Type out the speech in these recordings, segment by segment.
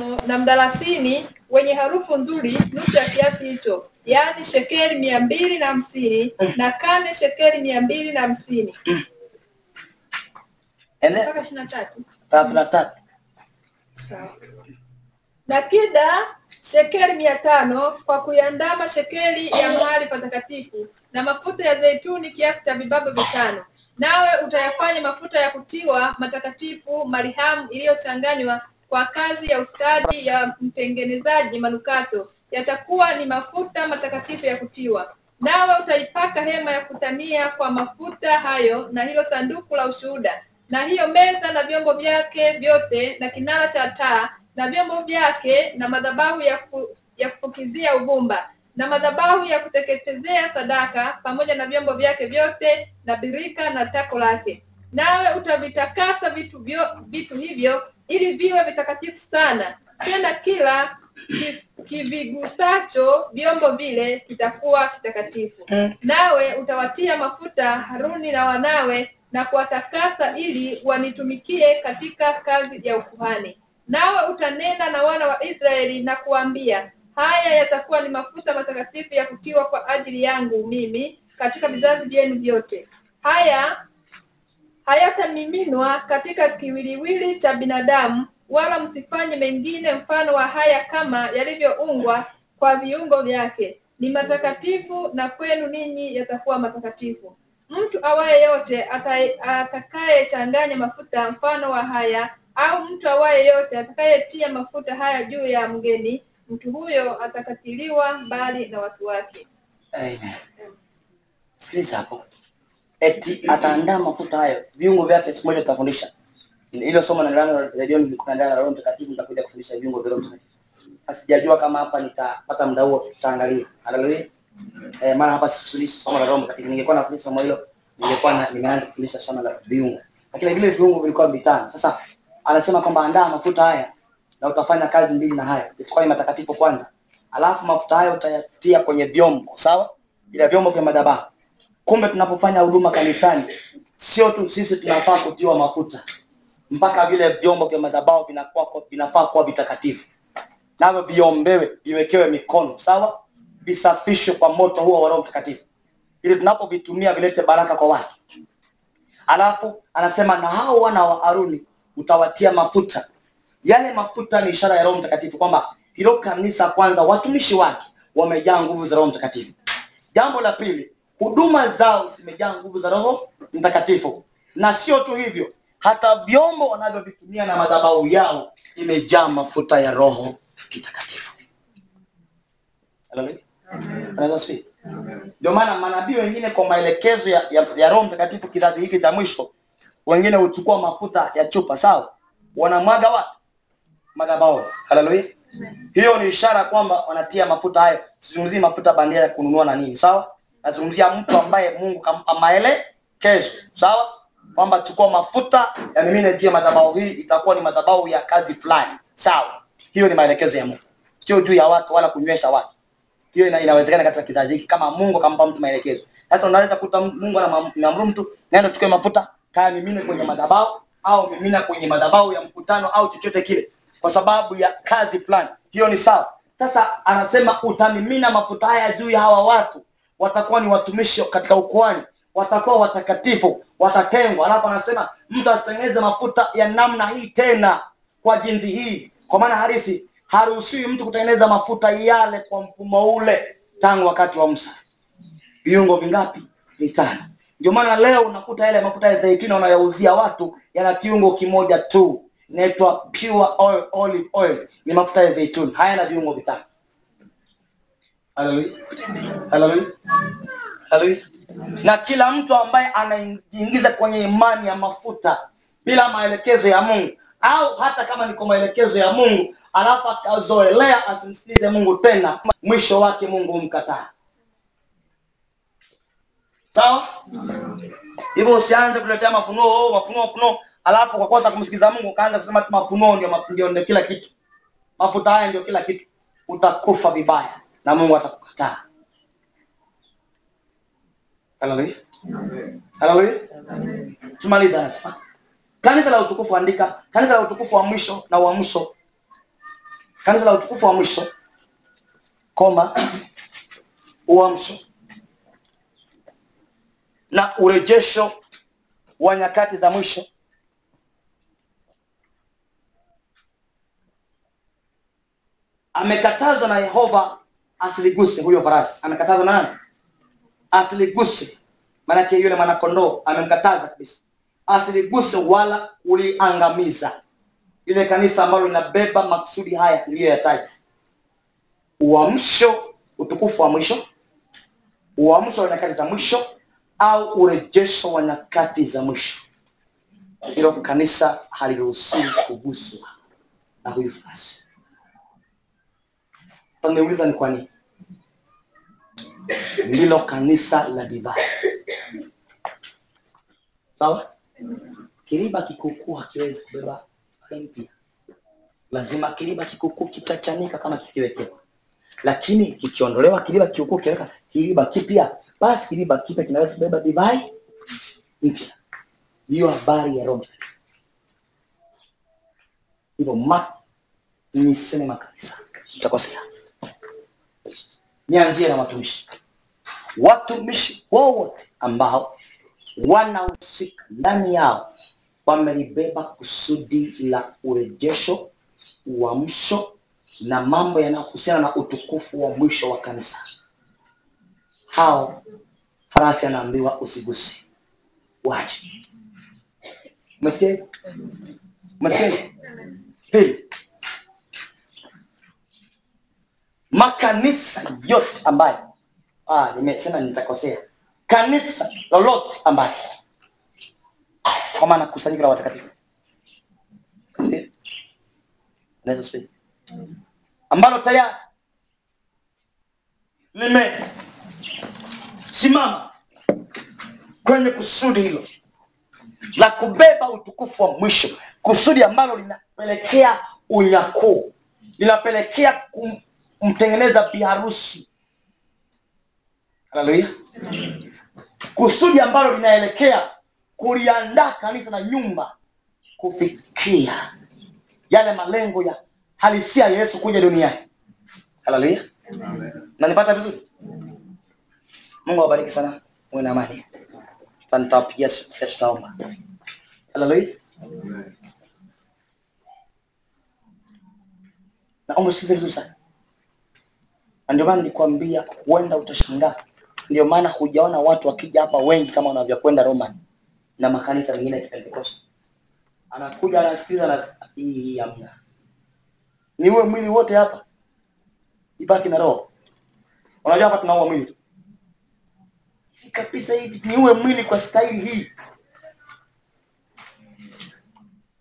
tano na mdalasini wenye harufu nzuri nusu ya kiasi hicho, yaani shekeli mia mbili na hamsini na kane shekeli mia mbili na hamsini. Mpaka ishirini na tatu. na kida shekeli mia tano kwa kuiandama shekeli ya mahali patakatifu na mafuta ya zeituni kiasi cha vibaba vitano. Nawe utayafanya mafuta ya kutiwa matakatifu marihamu iliyochanganywa kwa kazi ya ustadi ya mtengenezaji manukato. Yatakuwa ni mafuta matakatifu ya kutiwa. Nawe utaipaka hema ya kutania kwa mafuta hayo na hilo sanduku la ushuhuda. Na hiyo meza na vyombo vyake vyote na kinara cha taa na vyombo vyake na madhabahu ya, ku, ya kufukizia uvumba na madhabahu ya kuteketezea sadaka pamoja na vyombo vyake vyote na birika na tako lake. Nawe utavitakasa vitu, vitu hivyo ili viwe vitakatifu sana tena kila kivigusacho vyombo vile kitakuwa kitakatifu Mm. nawe utawatia mafuta Haruni na wanawe na kuwatakasa ili wanitumikie katika kazi ya ukuhani. Nawe utanena na wana wa Israeli na kuambia, haya yatakuwa ni mafuta matakatifu ya kutiwa kwa ajili yangu mimi katika vizazi vyenu vyote. Haya hayatamiminwa katika kiwiliwili cha binadamu, wala msifanye mengine mfano wa haya kama yalivyoungwa kwa viungo vyake. Ni matakatifu na kwenu ninyi yatakuwa matakatifu. Mtu awaye yote atakayechanganya mafuta mfano wa haya, au mtu awaye yote atakayetia mafuta haya juu ya mgeni, mtu huyo atakatiliwa mbali na watu wake. Amen. Sikiliza hapo, eti ataandaa mafuta hayo, viungo vyake. Siku moja tutafundisha hilo somo na ndani redio, nilikuwa ndani ya Roho Mtakatifu, nitakuja kufundisha viungo vya Roho Mtakatifu. Sijajua kama hapa nitapata muda huo, tutaangalia. Haleluya. Eh, maana hapa sifundishi somo la Roho Mtakatifu. Ningekuwa nafundisha somo hilo, ningekuwa nimeanza kufundisha somo la viungo, lakini vile viungo vilikuwa vitano. Sasa anasema kwamba andaa mafuta haya na utafanya kazi mbili na haya, itakuwa matakatifu kwanza, alafu mafuta hayo utayatia kwenye vyombo, sawa, ila vyombo vya madhabahu. Kumbe tunapofanya huduma kanisani, sio tu sisi tunafaa kutiwa mafuta, mpaka vile vyombo vya madhabahu vinakuwa vinafaa kuwa vitakatifu, navyo viombewe, viwekewe mikono, sawa, visafishwe kwa moto huo wa Roho Mtakatifu, ili tunapovitumia vilete baraka kwa watu. Alafu anasema na hao wana wa Haruni utawatia mafuta. Yale mafuta ni ishara ya Roho Mtakatifu, kwamba hilo kanisa kwanza, watumishi wake wamejaa nguvu za Roho Mtakatifu. Jambo la pili, huduma zao zimejaa nguvu za Roho Mtakatifu, na sio tu hivyo, hata vyombo wanavyovitumia na madhabahu yao imejaa mafuta ya Roho Mtakatifu. Ndio maana manabii wengine kwa maelekezo ya, ya, ya Roho Mtakatifu kizazi hiki cha mwisho, wengine huchukua mafuta ya chupa sawa, wanamwaga wapi? Madhabahuni. Haleluya. Hiyo ni ishara kwamba wanatia mafuta hayo. Sizungumzii mafuta bandia ya kununua na nini, sawa? Nazungumzia mtu ambaye Mungu kampa maelekezo, sawa? Kwamba chukua mafuta ya mimine juu ya madhabahu hii, itakuwa ni madhabahu ya kazi fulani, sawa? Hiyo ni maelekezo ya Mungu, sio juu ya watu wala kunywesha watu. Hiyo ina, inawezekana katika kizazi hiki kama Mungu kampa mtu maelekezo. Sasa unaweza kuta Mungu anamwamuru mtu nenda chukue mafuta, kaya mimine kwenye madhabahu au mimina kwenye madhabahu ya mkutano au chochote kile kwa sababu ya kazi fulani. Hiyo ni sawa. Sasa anasema utamimina mafuta haya juu ya hawa watu, watakuwa ni watumishi katika ukoani, watakuwa watakatifu, watatengwa. Alafu anasema mtu asitengeneze mafuta ya namna hii tena kwa jinsi hii, kwa maana halisi haruhusiwi mtu kutengeneza mafuta yale kwa mfumo ule tangu wakati wa Musa. Viungo vingapi? Vitano. Ndio maana leo unakuta yale mafuta ya zaituni wanayouzia watu yana kiungo kimoja tu, inaitwa pure oil, olive oil. Ni mafuta ya zaituni, hayana viungo vitano. Haleluya, haleluya, haleluya. Na kila mtu ambaye anajiingiza kwenye imani ya mafuta bila maelekezo ya Mungu au hata kama ni kwa maelekezo ya Mungu alafu akazoelea asimsikilize Mungu tena, mwisho wake Mungu humkataa. Sawa? Hivyo usianze kuletea mafunuo, oh, mafunuo, mafunuo, alafu kwa kosa kumsikiza Mungu ukaanza kusema mafunuo ndio ndio kila kitu. Mafuta haya ndio kila kitu. Utakufa vibaya na Mungu atakukataa. Haleluya. Haleluya. Tumaliza sasa. Kanisa la utukufu andika, kanisa la utukufu wa mwisho na wa mwisho kanisa la utukufu wa mwisho koma uamsho na urejesho wa nyakati za mwisho amekatazwa na Yehova asiliguse huyo farasi. Amekataza na nani? Asiliguse. Maanake yule mwanakondoo amemkataza kabisa, asiliguse wala kuliangamiza ile kanisa ambalo linabeba maksudi haya niliyoyataja: uamsho, utukufu wa mwisho, uamsho wa nyakati za mwisho, au urejesho wa nyakati za mwisho. Hilo kanisa haliruhusiwi kuguswa na huyu farasi. Nimeuliza ni kwa nini? Ndilo kanisa la divai. Sawa? Kiriba kikukuu hakiwezi kubeba mpya, lazima kiriba kikukuu kitachanika kama kikiwekewa, lakini kikiondolewa kiriba kikukuu kiweka kiriba kipya, basi kiriba kipya kinaweza kubeba divai mpya. Hiyo habari ya Roho. Hivyo ma niseme makanisa, nitakosea nianzie na watumishi. Watumishi wowote ambao wanahusika ndani yao wamelibeba kusudi la urejesho, uamsho na mambo yanayohusiana na utukufu wa mwisho wa kanisa, hao farasi anaambiwa usiguse, wache. Umesikia? Umesikia? Pili, makanisa yote ambayo ah, nimesema nitakosea, kanisa lolote ambayo, kwa maana kusanyiko la watakatifu. Ambalo tayari limesimama kwenye kusudi hilo la kubeba utukufu wa mwisho, kusudi ambalo linapelekea unyakuo, linapelekea kumtengeneza biharusi. Haleluya! kusudi ambalo linaelekea kuliandaa kanisa na nyumba kufikia yale malengo ya halisia Yesu kuja duniani. Haleluya! nanipata vizuri? Mungu awabariki sana, uwe na amani. Nitawapigia simu, tutaomba. Haleluya! Naomba usikize vizuri sana, na ndio maana nilikwambia huenda utashangaa. Ndio maana hujaona watu wakija hapa wengi kama wanavyokwenda Roman na makanisa mengine ya Pentecost. Anakuja anasikiza na hii hamna. Ni uwe mwili wote hapa ibaki na roho. Unajua hapa tunaua mwili kabisa hivi ni uwe mwili kwa staili hii.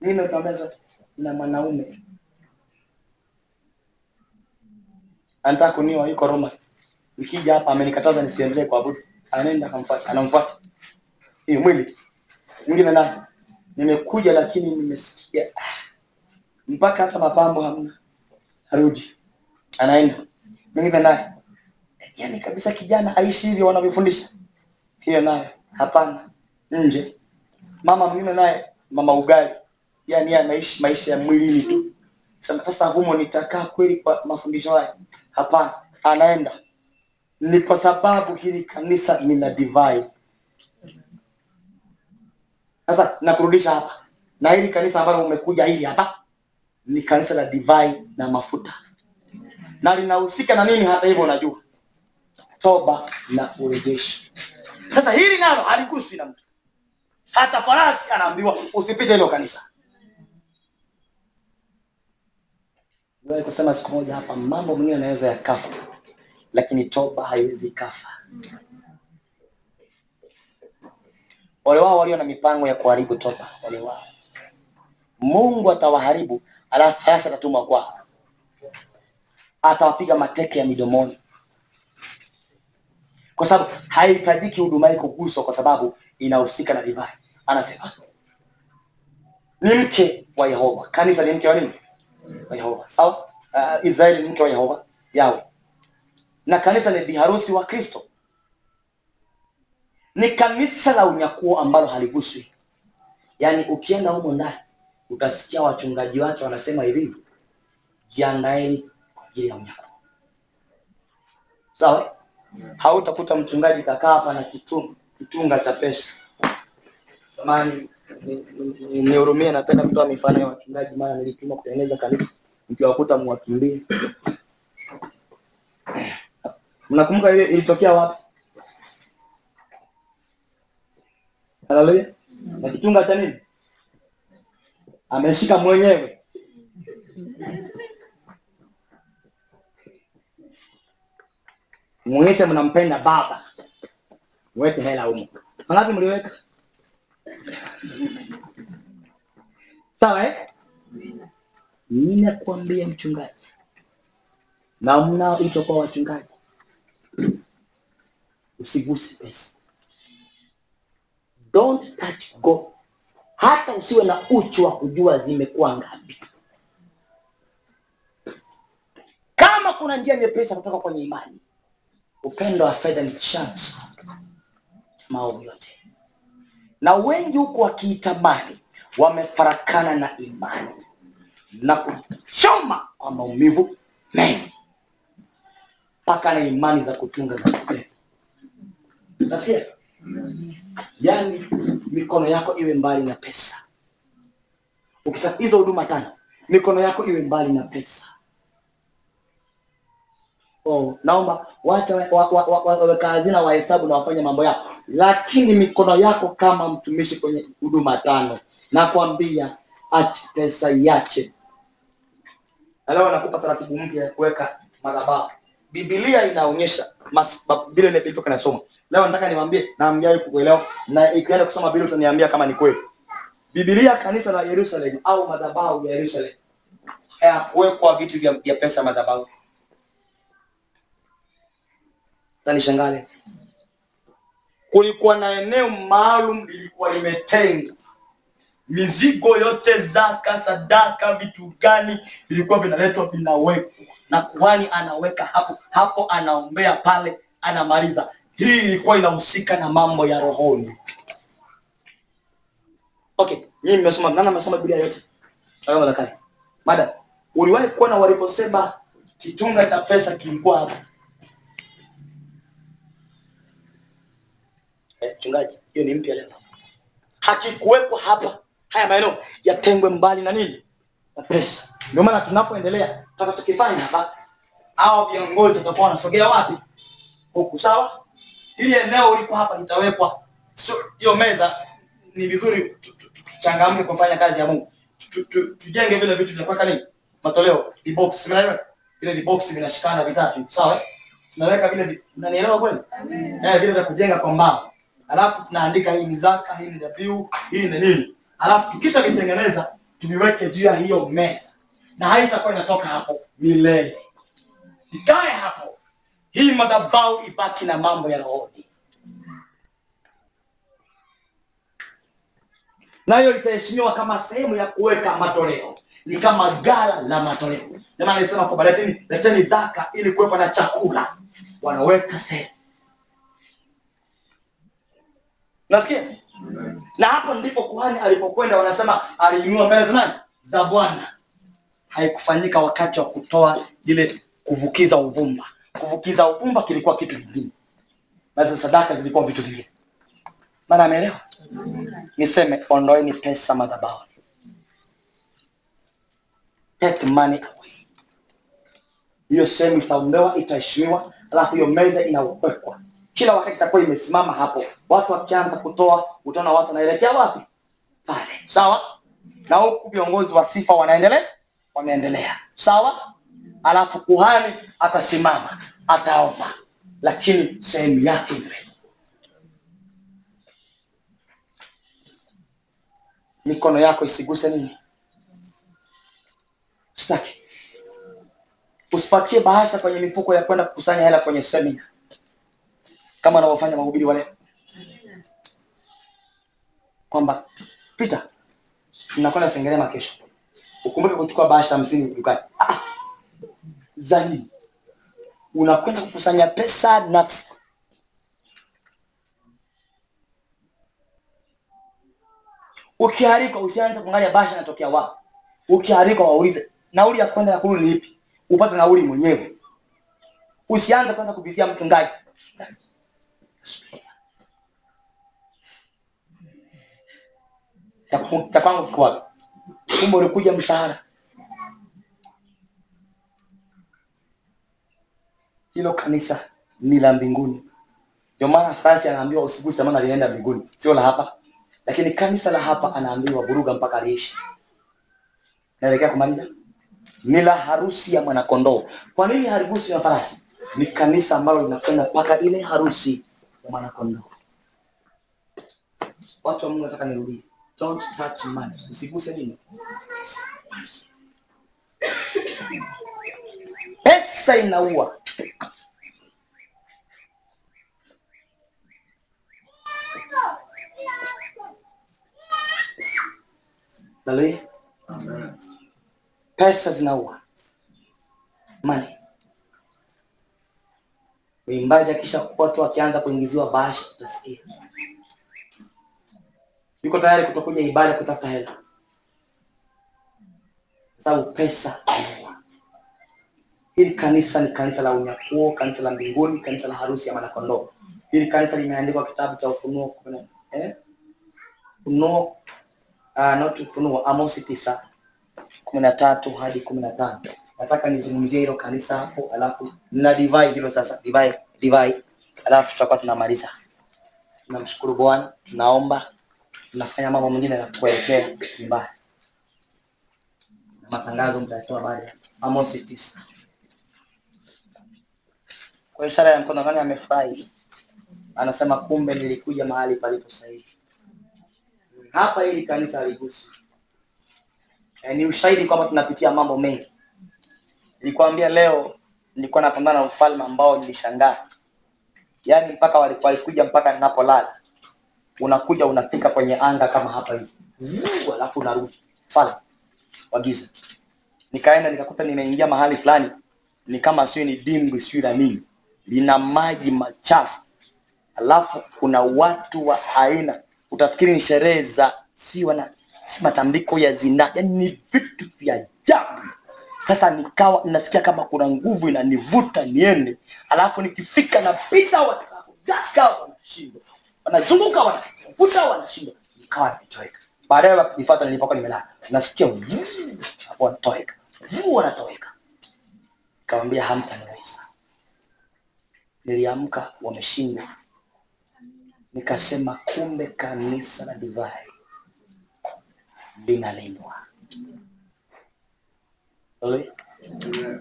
Mimi nakwambia na mwanaume anataka kunioa yuko Roma. Nikija hapa amenikataza nisiendelee kuabudu. Anaenda akamfuata, anamfuata. Hii mwili. Mwingine na nimekuja lakini nimesikia mpaka hata mapambo hamna. Arudi. Anaenda. Mwingine naye yaani kabisa kijana aishi hivyo wanavyofundisha. Hiyo naye hapana. Nje. Mama mwingine naye mama ugali. Yaani anaishi maisha ya mwilini tu. Sasa humo nitakaa kweli kwa mafundisho haya? Hapana, anaenda. Ni kwa sababu hili kanisa lina divai. Sasa nakurudisha hapa, na hili kanisa ambalo umekuja hili hapa ni kanisa la divai na mafuta, na linahusika na nini? Hata hivyo unajua, toba na urejeshi. Sasa hili nalo haliguswi na mtu, hata farasi anaambiwa usipite hilo kanisa. Niwahi kusema siku moja hapa, mambo mengine yanaweza yakafa, lakini toba haiwezi kafa. Wale wao walio na mipango ya kuharibu toba, wale wao Mungu atawaharibu, alafu sasa atatumwa kwao, atawapiga mateke ya midomoni, kwa sababu haihitajiki huduma hii kuguswa, kwa sababu inahusika na divai. Anasema ni mke wa Yehova. Kanisa ni mke wa nini? Wa Yehova, sawa. Uh, Israeli mke wa Yehova Yawe, na kanisa ni biharusi wa Kristo. Ni kanisa la unyakuo ambalo haliguswi. Yaani ukienda humo ndani utasikia wachungaji wake wanasema hivi, jiandaeni kwa ajili ya unyakuo. Sawa? Hautakuta mchungaji kakaa hapa na kitunga, kitunga cha pesa. Samani nihurumie, ni, ni napenda kutoa mifano ya wachungaji, maana nilituma kutengeneza kanisa, mkiwakuta mwakimbie. Mnakumbuka ile ilitokea wapi? Haleluya. Na kitunga cha nini? Ameshika mwenyewe. Muonyeshe mnampenda baba. Weke hela huko. Mangapi mliweka? Sawa eh? Ninakwambia mchungaji. Na mnaoitwa kwa wachungaji. Usiguse pesa. Don't touch go, Hata usiwe na uchu wa kujua zimekuwa ngapi. Kama kuna njia nyepesi kutoka kwenye imani, upendo wa fedha ni chanzo cha maovu yote, na wengi huku wakiitamani wamefarakana na imani na kuchoma kwa maumivu mengi, mpaka na imani za kutunga za kupenda. Nasikia yaani, mikono yako iwe mbali na pesa. Ukitaka hizo huduma tano, mikono yako iwe mbali na pesa. Oh, naomba wacha waweka wa, wa, wa, wa, waweka hazina wahesabu na wafanye mambo yao, lakini mikono yako kama mtumishi kwenye huduma tano, nakwambia acha pesa iache. Na leo nakupa taratibu mpya ya kuweka madhabahu. Biblia inaonyesha Biblia ile Biblia. Leo nataka niwaambie na mjai kuelewa na ikienda kusoma Biblia utaniambia kama ni kweli. Biblia kanisa la Yerusalem au madhabahu ya Yerusalem hayakuwekwa vitu vya, vya pesa madhabahu. Tanishangale. Kulikuwa na eneo maalum lilikuwa limetengwa. Mizigo yote, zaka, sadaka, vitu gani vilikuwa vinaletwa vinawekwa, na kuhani anaweka hapo hapo, anaombea pale, anamaliza. Hii ilikuwa inahusika na mambo ya rohoni. Okay, nyinyi mmesoma, nani amesoma Biblia yote? Hayo madakari. Madam, uliwahi kuona waliposema kitunga cha pesa kilikuwa hapo? Eh, mchungaji, hiyo ni mpya leo. Hakikuwepo hapa. Haya maeneo yatengwe mbali na nini? Na pesa. Ndio maana tunapoendelea tutakachokifanya hapa, hao viongozi watakuwa wanasogea wapi? Huku, sawa? Ili eneo liko hapa litawekwa, sio hiyo meza. Ni vizuri tu- tu- tu- tuchangamke kufanya kazi ya Mungu, Tu- tu- tujenge vile vitu vya kwaka nini, matoleo, vibox, mnaelewa? Vile vibox vinashikana vitatu, sawa? Tunaweka vile, unanielewa kweli? Eh, vile vya kujenga kwa mbao, alafu tunaandika hii ni zaka, hii ni dhabihu, hii ni nini, alafu tukisha vitengeneza tuviweke juu ya hiyo meza, na haitakuwa inatoka hapo milele, ikae hapo. Hii madhabahu ibaki na mambo ya rohoni, nayo itaheshimiwa kama sehemu ya kuweka matoleo, ni kama gala la matoleo. Maana nisema kwamba leteni, leteni zaka ili kuwepo na chakula, wanaweka sehemu Nasikia? Na hapo ndipo kuhani alipokwenda, wanasema aliinua mbele za nani? Za Bwana. Haikufanyika wakati wa kutoa ile kuvukiza uvumba. Kuvukiza uvumba kilikuwa kitu kingine, na sadaka zilikuwa vitu vingine. Maana ameelewa? Niseme ondoeni pesa madhabahu, Take money away. Hiyo sehemu itaombewa itaheshimiwa, alafu hiyo meza inawekwa kila wakati, itakuwa imesimama hapo. Watu wakianza kutoa, utaona watu wanaelekea wapi? Pale, sawa. Na huku viongozi wa sifa wanaendelea, wameendelea. sawa. Alafu kuhani atasimama, ataomba, lakini sehemu yake ile Mikono yako isiguse nini? Sitaki. Usipakie bahasha kwenye mifuko ya kwenda kukusanya hela kwenye semina kama anavyofanya mahubiri wale, kwamba Peter, tunakwenda Sengerema kesho, ukumbuke kuchukua bahasha hamsini dukani. Ah, za nini? Unakwenda kukusanya pesa nafsi. Ukialikwa usianze kuangalia basha inatokea wapi. Ukialikwa waulize nauli ya kwenda na ni ipi upate nauli mwenyewe usianze kwenda kubizia mchungaji cha kwangu kiko wapi kumbe ulikuja mshahara. Hilo kanisa ni la mbinguni. Ndio maana fasi anaambiwa usiguse maana linaenda mbinguni sio la hapa. Lakini kanisa la hapa anaambiwa vuruga mpaka liishi naelekea kumaliza. Ni la harusi ya mwanakondoo. Kwa nini harusi ya farasi? Ni kanisa ambalo linakwenda mpaka ile harusi mwanakondoo watu wa mungu nataka nirudie. Don't touch money. Usiguse nini pesa inaua. Haleluya. pesa zinaua money mwimbaji akisha watu akianza kuingiziwa bahasha utasikia. Yuko tayari kutokuja ibada kutafuta hela. Sababu pesa hili kanisa ni kanisa la unyakuo kanisa la mbinguni kanisa la harusi ya mwanakondoo. Hili kanisa limeandikwa kitabu cha ufunuo kumi eh? ufunuo uh, not ufunuo amosi tisa kumi na tatu hadi kumi na tano nataka nizungumzie hilo kanisa hapo alafu na divai hilo sasa. Divai divai. Alafu tutakuwa tunamaliza. Tunamshukuru bwana. Tunaomba. Tunafanya mambo mengine na kuelekea nyumbani. Matangazo mtayatoa baada amosi tisa. Kwa ishara ya mkono nani amefurahi? Anasema kumbe nilikuja mahali palipo sahihi. Hapa hili kanisa aligusi e, ni ushahidi kwamba tunapitia mambo mengi nilikwambia leo nilikuwa napambana na ufalme ambao nilishangaa. Yaani mpaka wali- walikuja mpaka ninapolala. Unakuja unafika kwenye anga kama hapa hivi. Alafu unarudi. Falme wagiza. nikaenda nikakuta nimeingia mahali fulani. Ni kama sio ni dimbwi sio na nini. Lina maji machafu. Alafu kuna watu wa aina. Utafikiri ni sherehe za si wana si matambiko ya zinaa. Yani ni vitu vya ajabu sasa nikawa nasikia kama kuna nguvu inanivuta niende. Alafu nikifika napita wanadaka wanashindwa. Wanazunguka wanavuta wanashindwa. Nikawa nimetoweka baadaye wakinifuata nilipokuwa nimelala. Nasikia alafu wanatoweka. Vuu wanatoweka. Nikamwambia hamtaniweza niliamka wameshindwa nikasema kumbe kanisa la divai linalindwa.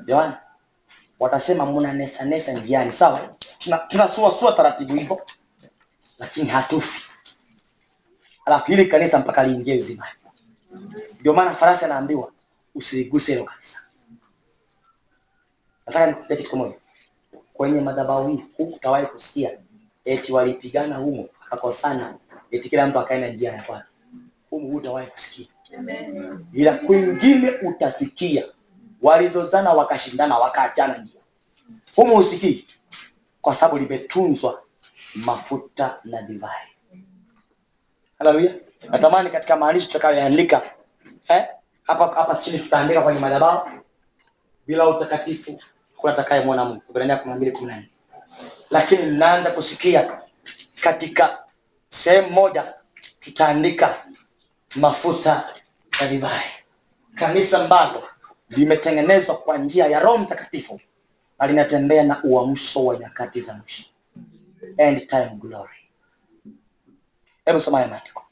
Yohana watasema mna nesa nesa njiani sawa? Tuna tunasuasua taratibu hivyo lakini hatufi. Alafu ile kanisa mpaka liingie uzimani ndio maana farasi anaambiwa usiguse hilo kanisa. Nataka nikupe kitu kimoja. Kwenye madhabahu hii hukutawahi kusikia eti walipigana humo akakosana eti kila mtu akaenda njia ya kwake. Humu hutawahi kusikia. Ila kwingine utasikia walizozana wakashindana wakaachana njia humu husikii kwa sababu limetunzwa mafuta na divai. Haleluya natamani katika maandishi tutakayoandika eh? hapa hapa chini tutaandika kwenye madhabahu. Bila utakatifu kuna atakayemwona mungu. Ibrania kumi na mbili kumi na nne. Lakini ninaanza kusikia katika sehemu moja tutaandika mafuta na divai. Kanisa ambalo limetengenezwa kwa njia ya roho mtakatifu na linatembea na uamsho wa nyakati za mwisho. End time glory. Hebu soma haya maandiko.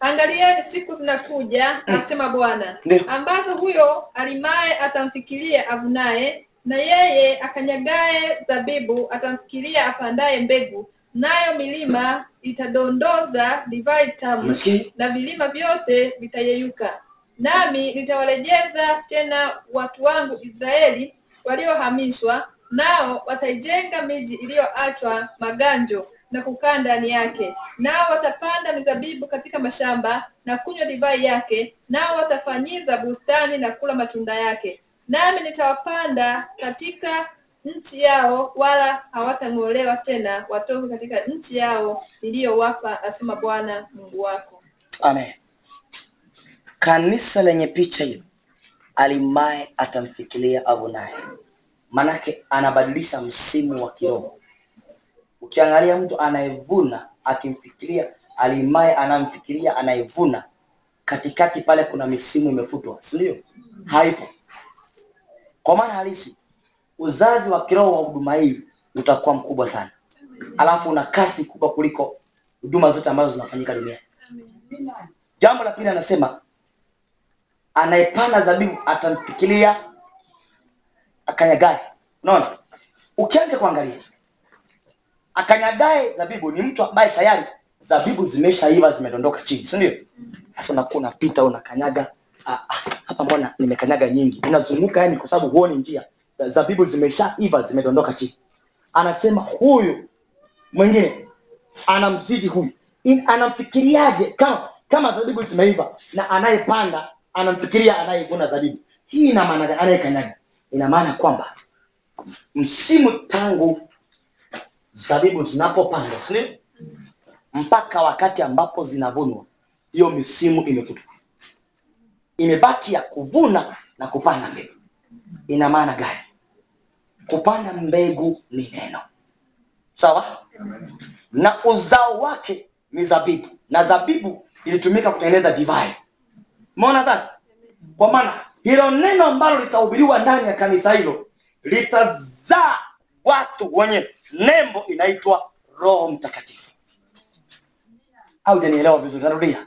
Angalieni siku zinakuja asema bwana ambazo huyo alimaye atamfikiria avunaye na yeye akanyagaye zabibu atamfikiria apandaye mbegu nayo milima itadondoza divai tamu na vilima vyote vitayeyuka. Nami nitawarejeza tena watu wangu israeli waliohamishwa nao wataijenga miji iliyoachwa maganjo na kukaa ndani yake. Nao watapanda mizabibu katika mashamba na kunywa divai yake nao watafanyiza bustani na kula matunda yake. Nami nitawapanda katika nchi yao wala hawatang'olewa tena watoke katika nchi yao niliyowapa asema bwana mungu wako. Amen. Kanisa lenye picha hiyo alimaye atamfikiria avunaye manake anabadilisha msimu wa kiroho. Ukiangalia mtu anayevuna akimfikiria alimaye anamfikiria anayevuna. Katikati pale kuna misimu imefutwa si ndio? Haipo. Kwa maana halisi uzazi wa kiroho wa huduma hii utakuwa mkubwa sana. Alafu una kasi kubwa kuliko huduma zote ambazo zinafanyika duniani. Jambo la pili anasema anayepanda zabibu atamfikiria akanyagae. Unaona? Ukianza kuangalia akanyagae zabibu ni mtu ambaye tayari zabibu zimeshaiva zimedondoka chini si ndio? Sasa unakuwa unapita unakanyaga. Ah, ah, hapa mbona nimekanyaga nyingi? Unazunguka yani kwa sababu huoni njia zabibu zimeshaiva zimedondoka chini. Anasema huyu mwingine anamzidi huyu. Anamfikiriaje? Kama kama zabibu zimeiva na anayepanda anamfikiria anayevuna zabibu hii anayekanyaga. Ina maana kwamba msimu tangu zabibu zinapopandwa si mpaka wakati ambapo zinavunwa hiyo misimu imefuta, imebaki ya kuvuna na kupanda mbegu. Ina maana gani kupanda mbegu ni neno sawa? Na uzao wake ni zabibu. Na zabibu ilitumika kutengeneza divai. Maona sasa? Kwa maana hilo neno ambalo litahubiriwa ndani ya kanisa hilo litazaa watu wenye nembo inaitwa roho mtakatifu. Au janielewa vizuri narudia.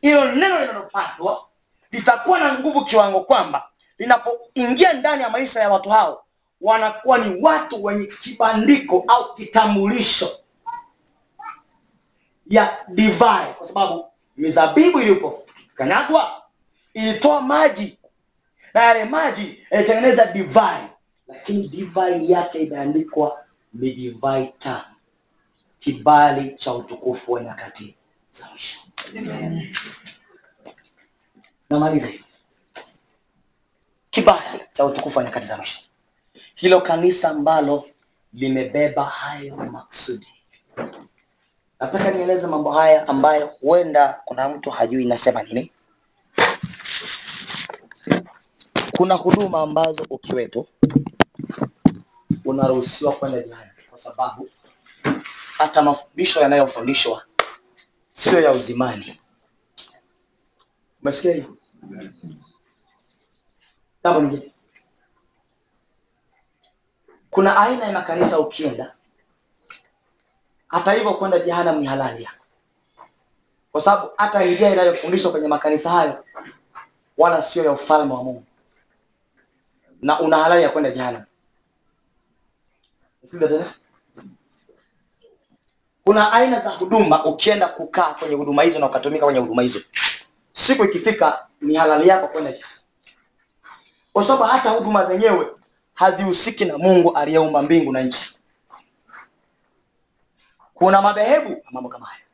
Hilo neno linalopandwa litakuwa na nguvu kiwango kwamba linapoingia ndani ya maisha ya watu hao wanakuwa ni watu wenye kibandiko au kitambulisho ya divai kwa sababu mizabibu ilipokanyagwa ilitoa maji. Na yale maji yalitengeneza divai lakini divai yake imeandikwa ni divai tamu. Kibali cha utukufu wa nyakati za mwisho. Namaliza hivi. Kibali cha utukufu wa nyakati za mwisho hilo kanisa ambalo limebeba hayo maksudi. Nataka nieleze mambo haya ambayo huenda kuna mtu hajui inasema nini. Kuna huduma ambazo ukiwepo unaruhusiwa kwenda jihadi kwa sababu hata mafundisho yanayofundishwa sio ya uzimani. Umesikia hiyo? Jambo lingine kuna aina ya makanisa ukienda. Hata hivyo kwenda jehanamu ni halali yako. Kwa sababu hata njia inayofundishwa kwenye makanisa hayo wala sio ya ufalme wa mungu. Na una halali ya kwenda jehanamu. Sikiza tena. Kuna aina za huduma ukienda kukaa kwenye huduma hizo na ukatumika kwenye huduma hizo. Siku ikifika ni halali yako kwenda jehanamu. Kwa sababu hata huduma zenyewe hazihusiki na mungu aliyeumba mbingu na nchi. Kuna madhehebu na mambo kama hayo,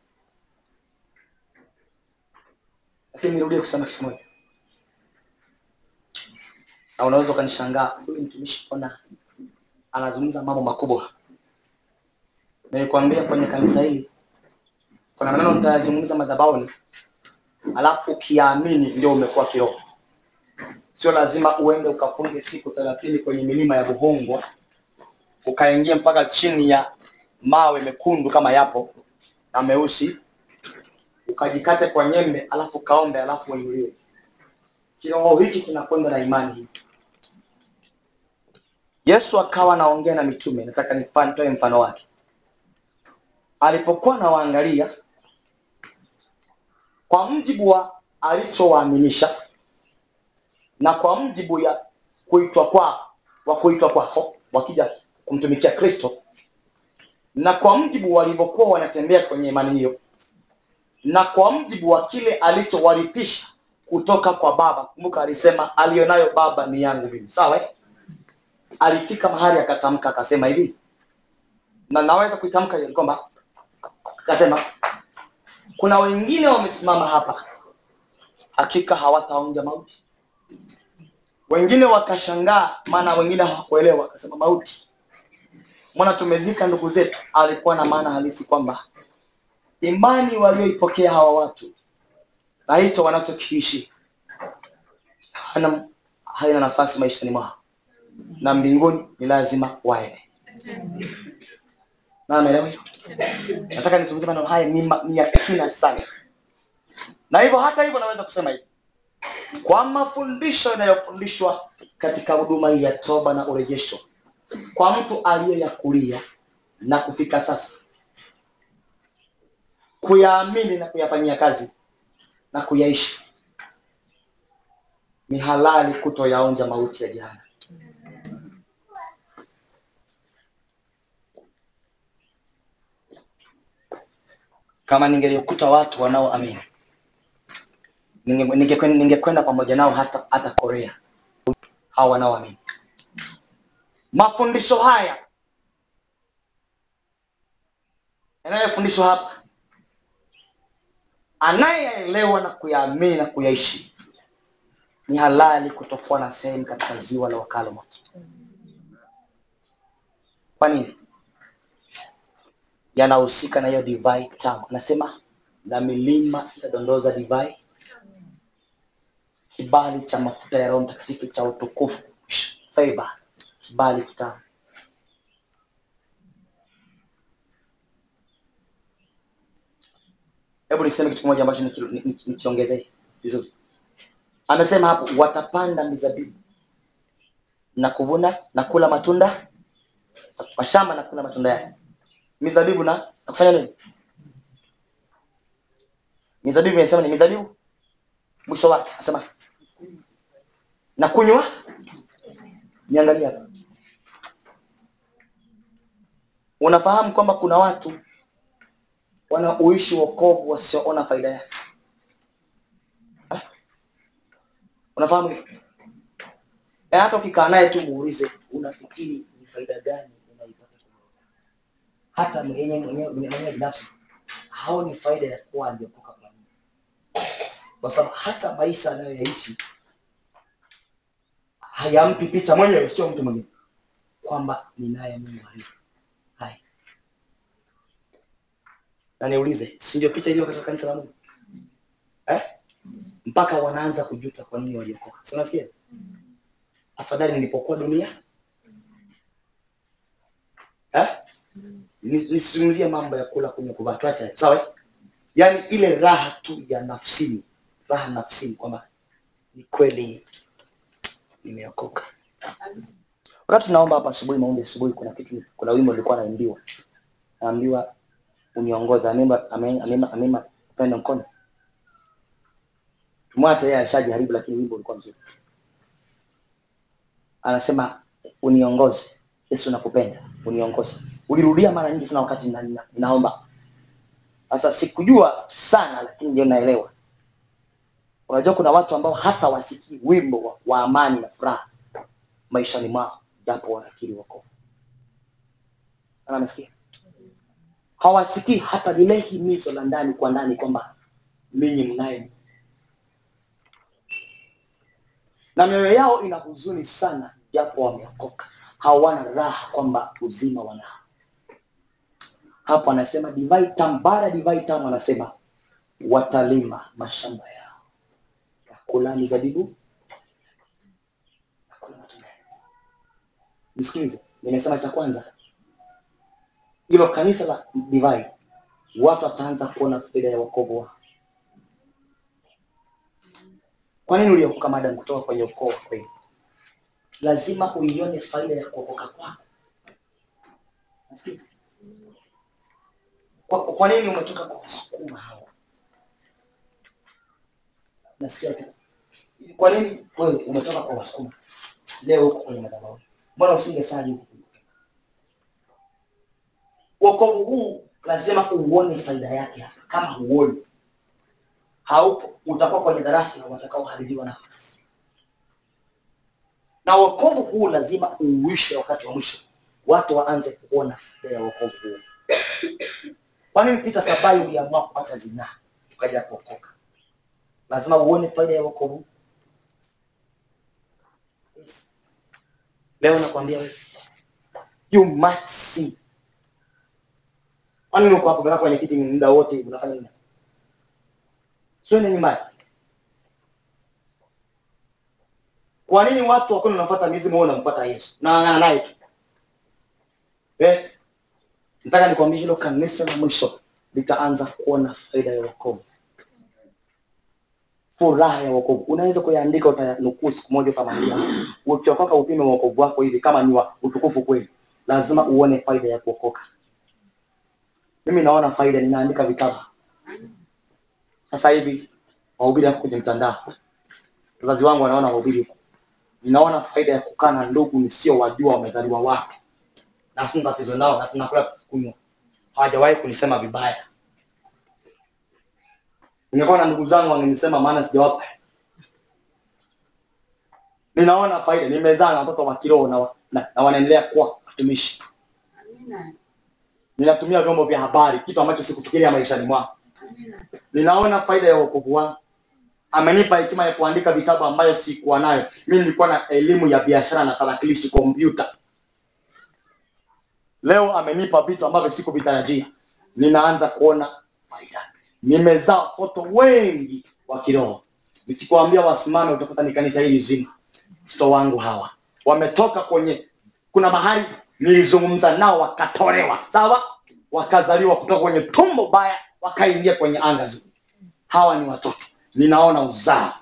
lakini nirudie kusema kitu moja na unaweza ukanishangaa huyu mtumishi ona anazungumza mambo makubwa. Nilikwambia kwenye kanisa hili kuna maneno mtayazungumza madhabahuni alafu ukiamini ndio umekuwa kiroho sio lazima uende ukafunge siku thelathini kwenye milima ya buhongwa ukaingia mpaka chini ya mawe mekundu kama yapo na meusi ukajikate kwa nyembe alafu kaombe alafu uinuliwe. Kiroho hiki kinakwenda na imani hii. Yesu akawa anaongea na mitume. Nataka nitoe mfano wake. Alipokuwa anawaangalia kwa mjibu wa alichowaaminisha na kwa mjibu ya kuitwa kwa wa kuitwa kwako wakija kumtumikia kristo na kwa mjibu walivyokuwa wanatembea kwenye imani hiyo na kwa mjibu wa kile alichowarithisha kutoka kwa baba kumbuka alisema aliyonayo baba ni yangu mimi. Sawa? Alifika mahali akatamka akasema hivi. Na naweza kuitamka hiyo kwamba akasema kuna wengine wamesimama hapa hakika hawataonja mauti wengine wakashangaa maana wengine hawakuelewa akasema mauti. Mwana tumezika ndugu zetu? Alikuwa na maana halisi kwamba imani walioipokea hawa watu na hicho wanachokiishi haina nafasi maishani mwao, na mbinguni ni lazima waende. Na naelewa hiyo. Nataka nizungumze maneno haya ni, ni ya kina sana, na hivyo hata hivyo naweza kusema hivi kwa mafundisho yanayofundishwa katika huduma hii ya toba na urejesho kwa mtu aliyeyakulia na kufika sasa kuyaamini na kuyafanyia kazi na kuyaishi ni halali kutoyaonja mauti ya jana. Kama ningelikuta watu wanaoamini ningekwenda ninge pamoja nao hata hata korea. Hao wanaoamini. Mafundisho haya. Yanayofundishwa hapa. Anayeelewa na kuyaamini na kuyaishi. Ni halali kutokuwa na sehemu katika ziwa la wakalo moto. Kwa nini? Yanahusika na hiyo divai tamu anasema na milima itadondoza divai kibali cha mafuta ya roho mtakatifu cha utukufu. Favor kibali kitamu. Hebu niseme kitu kimoja ambacho niki- niki- nikiongezee vizuri. Amesema hapo watapanda mizabibu na kuvuna na kula matunda mashamba na kula matunda yake. Mizabibu na, na kufanya nini? Mizabibu inasema ni mizabibu? Mwisho wake anasema na kunywa? Niangalia unafahamu kwamba kuna watu wanaoishi wokovu wasioona faida yake. Unafahamu? Hilo? Eh, hata ukikaa naye tu muulize unafikiri ni faida gani unaipata? Hata mwenyewe mwenyewe binafsi haoni faida ya kuwa aliokoka kwa nini. Kwa sababu hata maisha anayoyaishi hayampi picha mwenyewe sio mtu mwingine. Kwamba ninaye mungu aliye hai. Na niulize si ndio picha iliyo katika kanisa la mungu? Eh? mpaka wanaanza kujuta kwa nini waliokoka. Si unasikia? Afadhali nilipokuwa dunia. Eh? Nisizungumzie mambo ya kula kunywa kuvaa. Tuacha sawa? Yaani ile raha tu ya nafsini. Raha nafsini kwamba ni kweli nimeokoka. Wakati tunaomba hapa asubuhi maombi asubuhi kuna kitu kuna wimbo nilikuwa naimbiwa. Naambiwa uniongoza amemba amemba amemba pendo mkono. Tumwache yeye ashajaribu lakini wimbo ulikuwa mzuri. Anasema uniongoze. Yesu nakupenda uniongoze. Ulirudia mara nyingi sana wakati na, na, naomba. Sasa sikujua sana lakini ndio naelewa unajua kuna watu ambao hata wasikii wimbo wa, wa amani na furaha maishani mwao japo wanakiri wako. Anamesikia hawasikii hata lile himizo la ndani kwa ndani kwamba ninyi mnaye. Na mioyo yao ina huzuni sana japo wameokoka. Hawana raha kwamba uzima wanao hapo anasema divai tambara, divai tamu anasema watalima mashamba yao kula mizabibu nisikilize. Nimesema cha kwanza. Hilo kanisa la divai watu wataanza kuona faida ya wokovu wao. Kwa nini uliokoka madam kutoka kwenye ukoo wa kweli? Lazima uione faida ya kuokoka kwako. Kwa, kwa nini umetoka kwa wasukuma hawa nasikia. Kwa nini wewe umetoka kwa wasukuma? Leo huko kwenye madhabahu. Mbona usingesali huko? Wokovu huu lazima uone faida yake hapa. Kama huoni haupo utakuwa kwenye darasa la watakaoharibiwa nafasi na wokovu huu lazima uishe wakati wa mwisho. Watu waanze kuona faida ya wokovu huu. Kwa nini Peter Sabai uliamua kupata zinaa? Ukaja kuokoka. Lazima uone faida ya wokovu Leo nakwambia wewe. You must see. Kwani uko hapo mbele kwenye kiti muda wote unafanya nini? Sio ni nyumbani. Kwa nini watu wako wanafuata mizimu wao wanamfuata Yesu? Na ngana naye tu. Eh? Nataka nikwambie hilo kanisa la mwisho litaanza kuona faida ya wokovu. Furaha ya wokovu. Unaweza kuyaandika utanukuu siku moja ukamwambia ukiokoka upime wokovu wako hivi kama ni wa utukufu kweli. Lazima uone faida ya kuokoka. Mimi naona faida, ninaandika vitabu. Sasa hivi wahubiri wako kwenye mtandao. Wazazi wangu wanaona wahubiri huko. Ninaona faida ya kukaa na ndugu nisio wajua wamezaliwa wapi. Na sina tatizo nao na tunakula kunywa. Hawajawahi kunisema vibaya. Ningekuwa na ndugu zangu wangenisema maana sijawapa. Ninaona faida, nimezaa na watoto wa kiroho na, na, na wanaendelea kuwa watumishi. Ninatumia vyombo vya habari, kitu ambacho sikufikiria maishani mwangu. Ninaona faida ya wokovu wangu. Amenipa hekima ya kuandika vitabu ambayo sikuwa nayo. Mimi nilikuwa na elimu ya biashara na tarakilishi, kompyuta. Leo amenipa vitu ambavyo sikuvitarajia. Ninaanza kuona faida. Nimezaa watoto wengi wa kiroho. Nikikwambia wasimame, utakuta ni kanisa hili zima. Watoto wangu hawa wametoka kwenye, kuna mahali nilizungumza nao wakatolewa, sawa, wakazaliwa kutoka kwenye tumbo baya, wakaingia kwenye anga zuri. Hawa ni watoto, ninaona uzao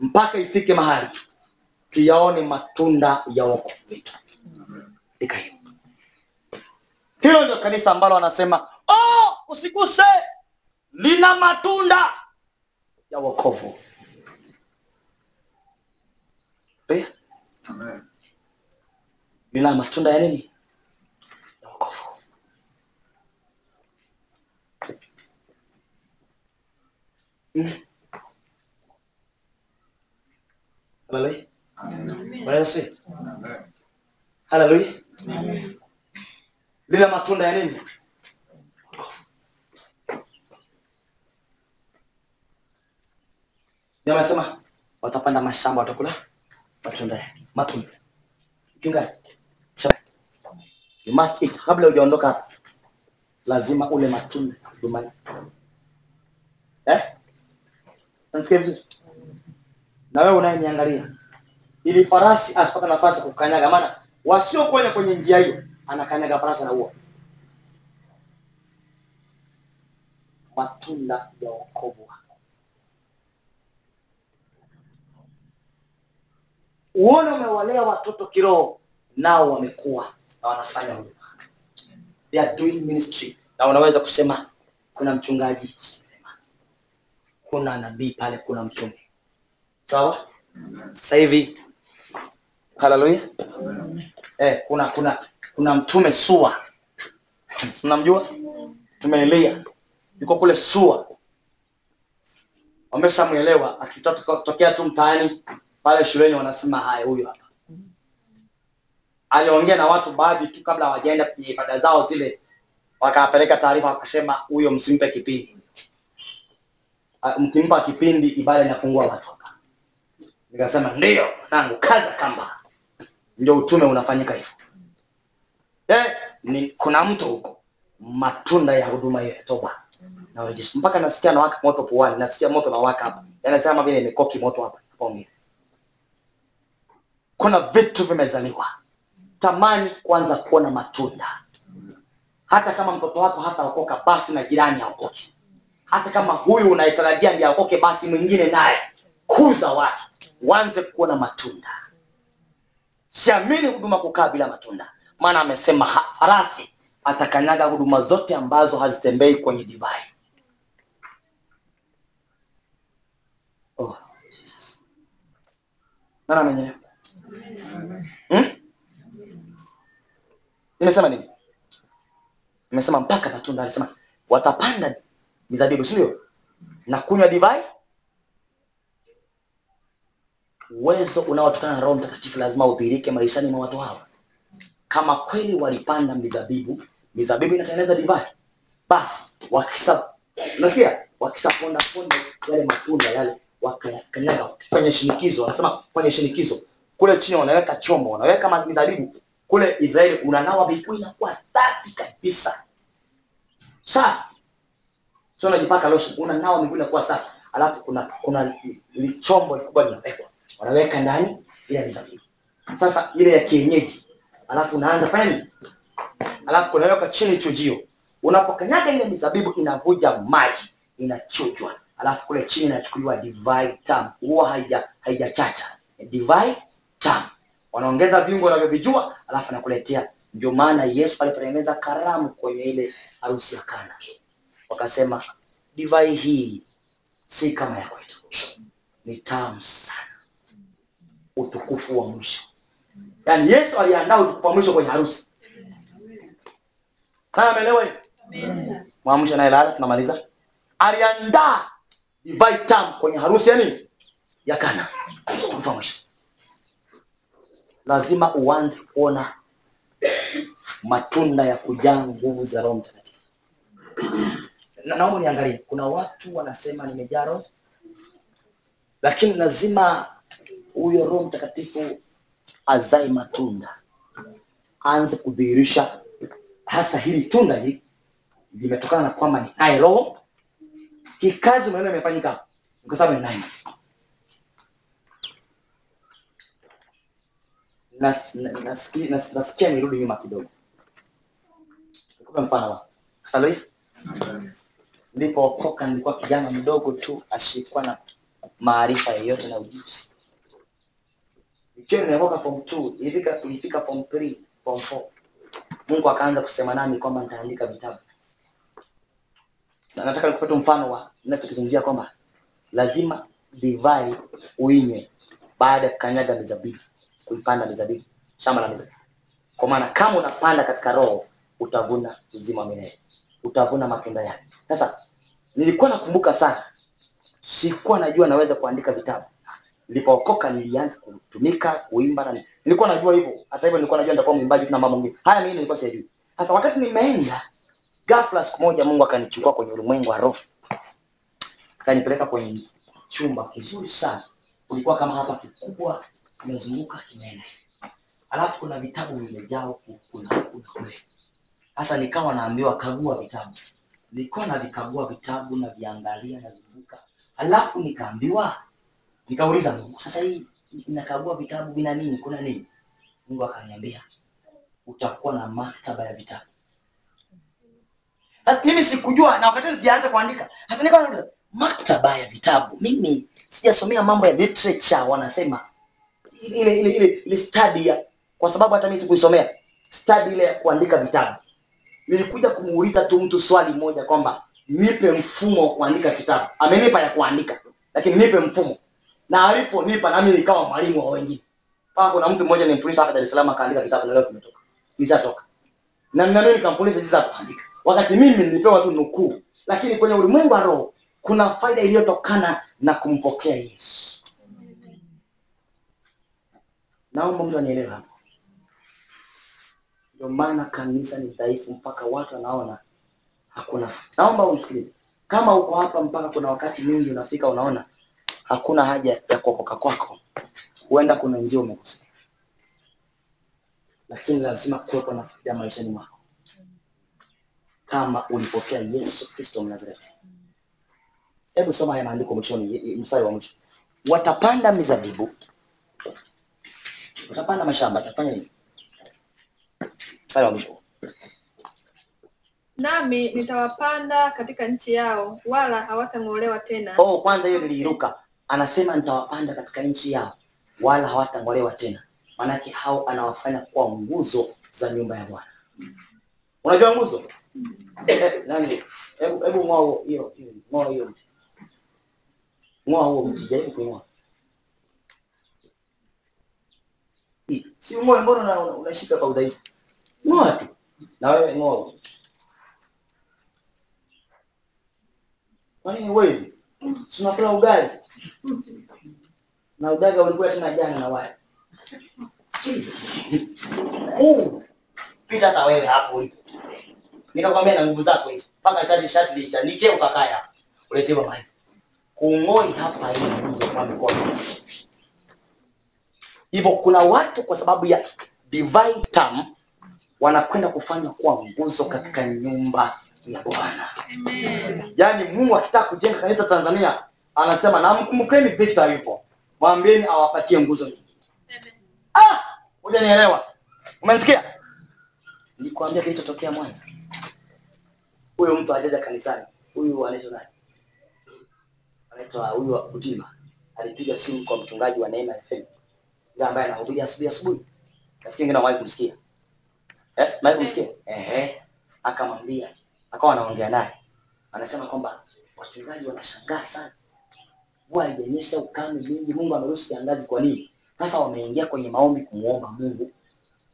mpaka ifike mahali tuyaone matunda ya wokovu wetu. Hilo ndio kanisa ambalo wanasema oh, usiguse, lina matunda ya wokovu. Eh? Lina matunda ya nini? Ya wokovu. Mm. Haleluya. Bwana Yesu. Haleluya. Lina matunda ya nini? Ndio anasema watapanda mashamba watakula matunda. Matunda. Chunga. You must eat. Kabla hujaondoka hapa lazima ule matunda dumani. Eh? Unasikia vizuri? Na wewe unayeniangalia ili farasi asipata nafasi ya kukanyaga, maana wasio kwenye njia hiyo anakanyaga farasi na uo matunda ya wokovu. Uone umewalea watoto kiroho, nao wamekuwa na wanafanya huduma, they are doing ministry, na unaweza kusema kuna mchungaji kuna nabii pale, kuna mtume. Sawa, sasa hivi haleluya, eh, kuna kuna kuna mtume Sua, mnamjua? Mtume yuko kule Sua, wameshamwelewa akitokea tu mtaani pale shuleni, wanasema haya, huyu hapa. Aliongea na watu baadhi tu kabla hawajaenda kwenye ibada zao zile, wakapeleka taarifa, wakasema huyo msimpe kipindi, mkimpa kipindi ibada inapungua watu hapa. Nikasema ndio nangu, kaza kamba, ndio utume unafanyika hivyo. Eh, ni kuna mtu huko, matunda ya huduma ya toba na. Mpaka nasikia nawaka moto puani, nasikia moto nawaka hapa, yanasema vile imekoki moto hapa napoongea. Kuna vitu vimezaliwa, tamani kwanza kuona matunda. Hata kama mtoto wako hataokoka, basi na jirani aokoke. Hata kama huyu unayetarajia ndiye aokoke, basi mwingine naye kuza watu, wanze kuona matunda. Siamini huduma kukaa bila matunda, maana amesema farasi atakanyaga huduma zote ambazo hazitembei kwenye divai. Oh, Jesus. Hmm? Nimesema nini? Nimesema mpaka matunda. Alisema watapanda mizabibu, si? Na kunywa divai. Uwezo unaotokana na Roho Mtakatifu lazima udhihirike maishani mwa watu hawa. Kama kweli walipanda mizabibu, mizabibu inatengeneza divai, basi wakisa, unasikia, wakisaponda ponda yale matunda yale, wakayakanyaga kwenye shinikizo, wanasema kwenye shinikizo kule chini, wanaweka chombo, wanaweka ma- mizabibu. Kule Israeli, unanawa miguu inakuwa safi kabisa, safi. Sio unajipaka lotion, unanawa miguu inakuwa safi, alafu kuna kuna chombo kikubwa linawekwa, wanaweka ndani ile mizabibu. Sasa ile ya kienyeji, alafu unaanza fanya nini? Alafu unaweka chini chujio. Unapokanyaga ile mizabibu inavuja maji, inachujwa, alafu kule chini inachukuliwa divai tamu, huwa haija haijachacha, divai tamu. Wanaongeza viungo wanavyovijua, alafu anakuletea. Ndio maana Yesu alipotengeneza karamu kwenye ile harusi ya Kana, wakasema divai hii si kama ya kwetu, ni tamu sana, utukufu wa mwisho. Yaani Yesu aliandaa utukufu wa mwisho kwenye harusi. Kama ameelewa? Mwamsha tunamaliza. Aliandaa divai tamu kwenye harusi ya? Ya Kana. Utukufu wa mwisho. Lazima uanze kuona matunda ya kujaa nguvu za Roho Mtakatifu. Na- Naomba niangalie, kuna watu wanasema nimejaa Roho, lakini lazima huyo Roho Mtakatifu azae matunda, aanze kudhihirisha hasa hili tunda hili limetokana na kwamba ni naye Roho. Kikazi maneno yamefanyika imefanyika kwa sababu ni naye. Nas- na- nasikia nas- nas, nirudi nyuma kidogo, nikupe mfano halo. Nilipookoka nilikuwa kijana mdogo tu asiyekuwa na maarifa yoyote na ujuzi. Ikiwa nimeokoka form 2, ilifika ilifika form 3, form 4. Mungu akaanza kusema nami kwamba nitaandika vitabu. Na nataka nikupate mfano wa nachokizungumzia kwamba lazima divai uinywe baada ya kukanyaga mizabibu, kuipanda mizabibu, shamba la mizabibu. Kwa maana kama unapanda katika roho utavuna uzima wa milele, utavuna matunda yake. Sasa nilikuwa nakumbuka sana, sikuwa najua naweza kuandika vitabu. Nilipookoka nilianza kutumika kuimba na nilikuwa najua hivyo. Hata hivyo nilikuwa najua nitakuwa mwimbaji na mambo mengine. Haya mimi nilikuwa sijui. Sasa wakati nimeenda ghafla siku moja Mungu akanichukua kwenye ulimwengu wa roho. Akanipeleka kwenye chumba kizuri sana. Kulikuwa kama hapa kikubwa kimezunguka kimeenda. Alafu kuna vitabu vimejaa huku kuna kuna kule. Sasa nikawa naambiwa kagua vitabu. Nilikuwa navikagua vitabu na viangalia nazunguka. Alafu nikaambiwa nikauliza Mungu, sasa hii nakagua vitabu vina nini? Kuna nini? Mungu akaniambia utakuwa na maktaba ya vitabu. Sasa mimi sikujua na wakati sijaanza kuandika. Sasa nikawa nauliza maktaba ya vitabu. Mimi sijasomea mambo ya literature wanasema ile ile ile, ile study ya kwa sababu hata mimi sikuisomea study ile ya kuandika vitabu. Nilikuja kumuuliza tu mtu swali moja kwamba nipe mfumo wa kuandika kitabu. Amenipa ya kuandika, lakini nipe mfumo. Na aliponipa nami nikawa mwalimu wa wengine. Kama kuna mtu mmoja nimfundisha hapa Dar es Salaam akaandika kitabu na leo kimetoka. Nishatoka. Na mimi nikamfundisha jinsi ya kuandika. Wakati mimi nilipewa tu nukuu, lakini kwenye ulimwengu wa roho kuna faida iliyotokana na kumpokea Yesu. Naomba mtu anielewe hapo. Ndio maana kanisa ni dhaifu mpaka watu wanaona hakuna. Naomba unisikilize, Kama uko hapa mpaka kuna wakati mingi unafika unaona hakuna haja ya kuokoka kwako, huenda kuna njia umekosea, lakini lazima kuwepo na faida maishani mwako kama ulipokea Yesu Kristo Mnazareti. Hebu soma haya maandiko mwishoni, mstari wa mwisho. Watapanda mizabibu, watapanda mashamba, utafanya nini? Mstari wa mwisho. nami nitawapanda katika nchi yao, wala hawatang'olewa tena. Oh, kwanza hiyo niliiruka. Anasema nitawapanda katika nchi yao wala hawatang'olewa tena. Maanake hao anawafanya kuwa nguzo za nyumba ya Bwana. Unajua nguzo? Eh, Nani? Hebu hebu ng'oa hiyo hiyo ng'oa hiyo mti. Ng'oa huo mti, jaribu kuing'oa. Hii, Si ng'oe, mbona una- una- unashika kwa udhaifu? Ng'oa tu. Na wewe ng'oa. Kwa nini huwezi? Tunakula ugali? Na udaga ulikuwa tena jana na wali. Sikiliza. Huu pita hata wewe hapo ulipo. Nikakwambia na nguvu zako hizo. Paka tani shati lishtandike ukakae hapa. Uletewa maji. Kung'oi hapa hii nguzo kwa mikono. Hivyo kuna watu kwa sababu ya divine term wanakwenda kufanya kuwa nguzo katika nyumba ya Bwana. Yaani Mungu akitaka kujenga kanisa Tanzania anasema na mkumbukeni Victor yupo. mwambieni awapatie nguzo nyingine. Ah, hujanielewa. Umenisikia? Nilikwambia kilichotokea Mwanza. Huyo mtu ajaja kanisani. Huyu anaitwa nani? Anaitwa huyu wa Kutima. Alipiga simu kwa mchungaji wa Neema FM. Ambaye anahubiri asubuhi asubuhi. Nafikiri ngine wahi kumsikia. Eh, wahi kumsikia? eh, Akamwambia, akawa anaongea naye. Anasema kwamba wachungaji wanashangaa sana. Mvua haijanyesha, ukame mingi, Mungu ameruhusu kiangazi kwa nini? Sasa wameingia kwenye maombi kumuomba Mungu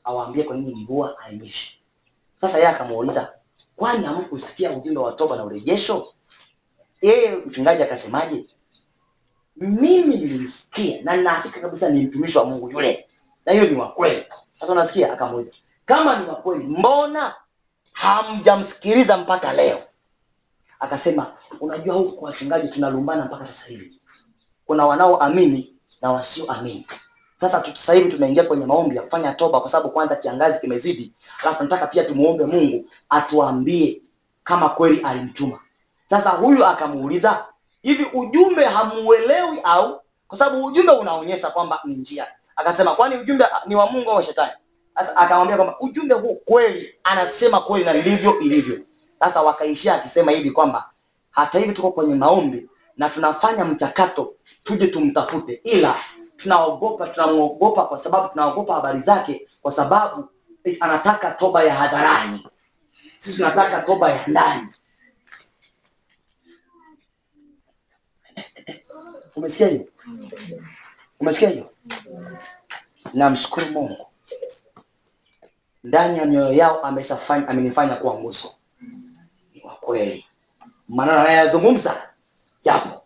awaambie kwa nini mvua hainyeshe. Sasa yeye akamuuliza, kwani hamkusikia ujumbe wa toba na urejesho? Yeye mchungaji akasemaje? Mimi nilimsikia na nina kabisa ni mtumishi wa Mungu yule, na hiyo ni wa kweli. Sasa unasikia, akamuuliza kama ni wa kweli, mbona hamjamsikiliza mpaka leo? Akasema, unajua huku wachungaji tunalumbana mpaka sasa hivi, kuna wanaoamini na wasioamini. Sasa sasa hivi tumeingia kwenye maombi ya kufanya toba, kwa sababu kwanza kiangazi kimezidi, alafu nataka pia tumuombe Mungu atuambie kama kweli alimtuma. Sasa huyu akamuuliza hivi, ujumbe hamuelewi au? Kwa sababu ujumbe unaonyesha kwamba ni njia. Akasema kwani ujumbe ni wa Mungu au shetani? Sasa akamwambia kwamba ujumbe huu kweli, anasema kweli na ndivyo ilivyo. Sasa wakaishia akisema hivi kwamba hata hivi tuko kwenye maombi na tunafanya mchakato tuje tumtafute, ila tunaogopa, tunamwogopa kwa sababu tunaogopa habari zake, kwa sababu eh, anataka toba ya hadharani. Sisi tunataka toba ya ndani. Umesikia hiyo? Umesikia hiyo? Namshukuru Mungu, ndani ya mioyo yao ameshafanya, amenifanya kuwa nguzo. Ni wa kweli, maneno anayozungumza yapo.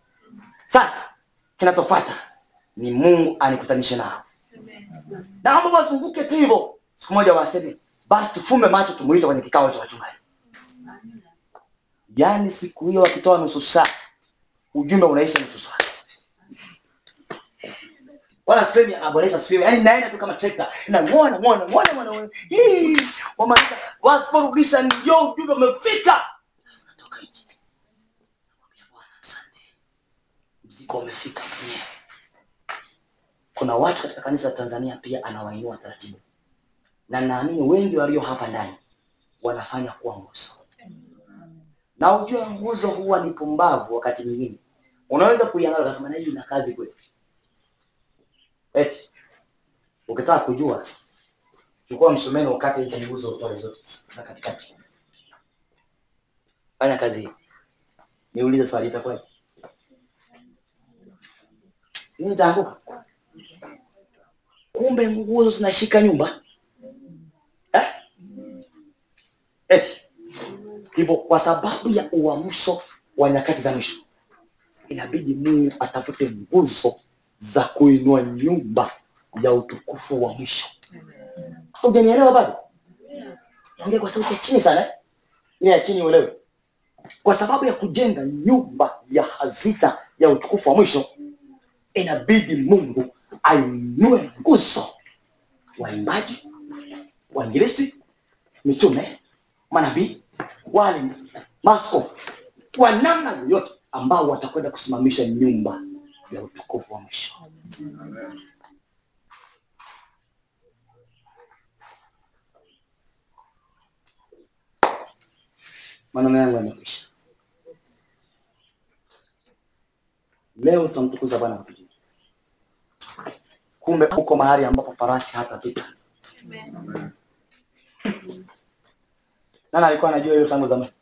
Sasa kinachofuata ni Mungu anikutanishe nao, naomba wazunguke tu hivyo. Siku moja waseme basi tufumbe macho, tumuite kwenye kikao cha wachungaji. Yaani siku hiyo wakitoa nusu saa, ujumbe unaisha nusu saa wala semi aboresha siwe yani naenda tu kama trekta. Na muona muona muona hii wamaliza wasiporudisha ndio ujumbe umefika. Natoka nje. Namwambia Bwana asante. Mzigo umefika mwenyewe. Kuna watu katika kanisa la Tanzania pia anawainua taratibu. Na naamini wengi walio hapa ndani wanafanya kuwa nguzo. Na ujue nguzo huwa ni pumbavu wakati mwingine. Unaweza kuiangalia ukasema hii ina kazi kweli eti ukitaka kujua chukua msumeno ukate hizi nguzo utoe zote za katikati. Fanya kazi hiyo. Niulize swali itakuwaje? Nini itaanguka kumbe nguzo zinashika nyumba. Eh? eti hivyo kwa sababu ya uamsho wa nyakati za mwisho inabidi mungu atafute nguzo za kuinua nyumba ya utukufu wa mwisho. Hujanielewa bado? Niongee kwa sauti ya chini sana eh? ile ya chini uelewe. Kwa sababu ya kujenga nyumba ya hazina ya utukufu wa mwisho inabidi mungu ainue nguzo. Waimbaji wainjilisti mitume manabii walimu maaskofu kwa namna yoyote ambao watakwenda kusimamisha nyumba ya utukufu wa mwisho maneno yangu yamekwisha. Leo tutamtukuza bwana kwa kijiji kumbe uko mahali ambapo farasi hatapita nani alikuwa anajua hiyo tangu zamani?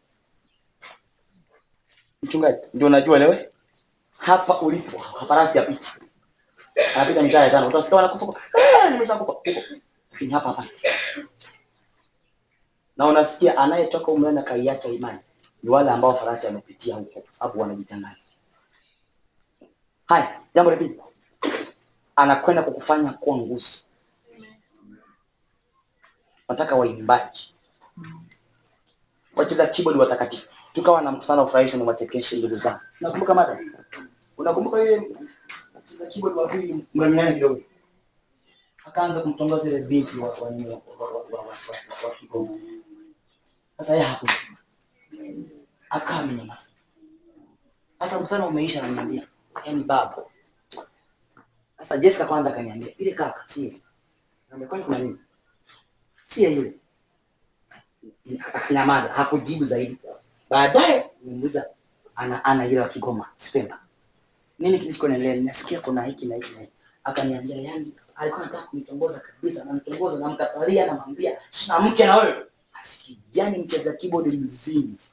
Mchungaji ndio unajua leo? Hapa ulipo farasi yapita anapita mitaa ya tano utasikia wanakufa eh, nimeshakufa. Huko lakini hapa hapa na unasikia anayetoka umrena kaiacha imani. Ni wale ambao farasi amepitia huko sababu wanajichanganya. Haya jambo la anakwenda kukufanya kuwa nguzo. Nataka waimbaji. Wacheza keyboard watakatifu. Tukawa na mkutano wa na wachekeshe ndugu zangu. Nakumbuka mada unakumbuka yule mcheza keyboard wa pili mramiani kidogo akaanza kumtongoza ile binti wa wa wa wa Kigoma. Sasa yeye hakusema, Akaa amenyamaza. Sasa mkutano umeisha, ananiambia yaani baba, Sasa Jessica kwanza akaniambia ile kaka si ile. Niambia kwani kuna nini? Si ile. Akanyamaza, hakujibu zaidi. Baadaye nimuuliza ana ana ile wa Kigoma, Spemba. Nini kilichoendelea? Ninasikia kuna hiki na hiki na hiki. Akaniambia yani alikuwa anataka kunitongoza kabisa, ananitongoza na mkatalia namwambia sina mke na wewe. Asikii. Yani mcheza keyboard mzinzi.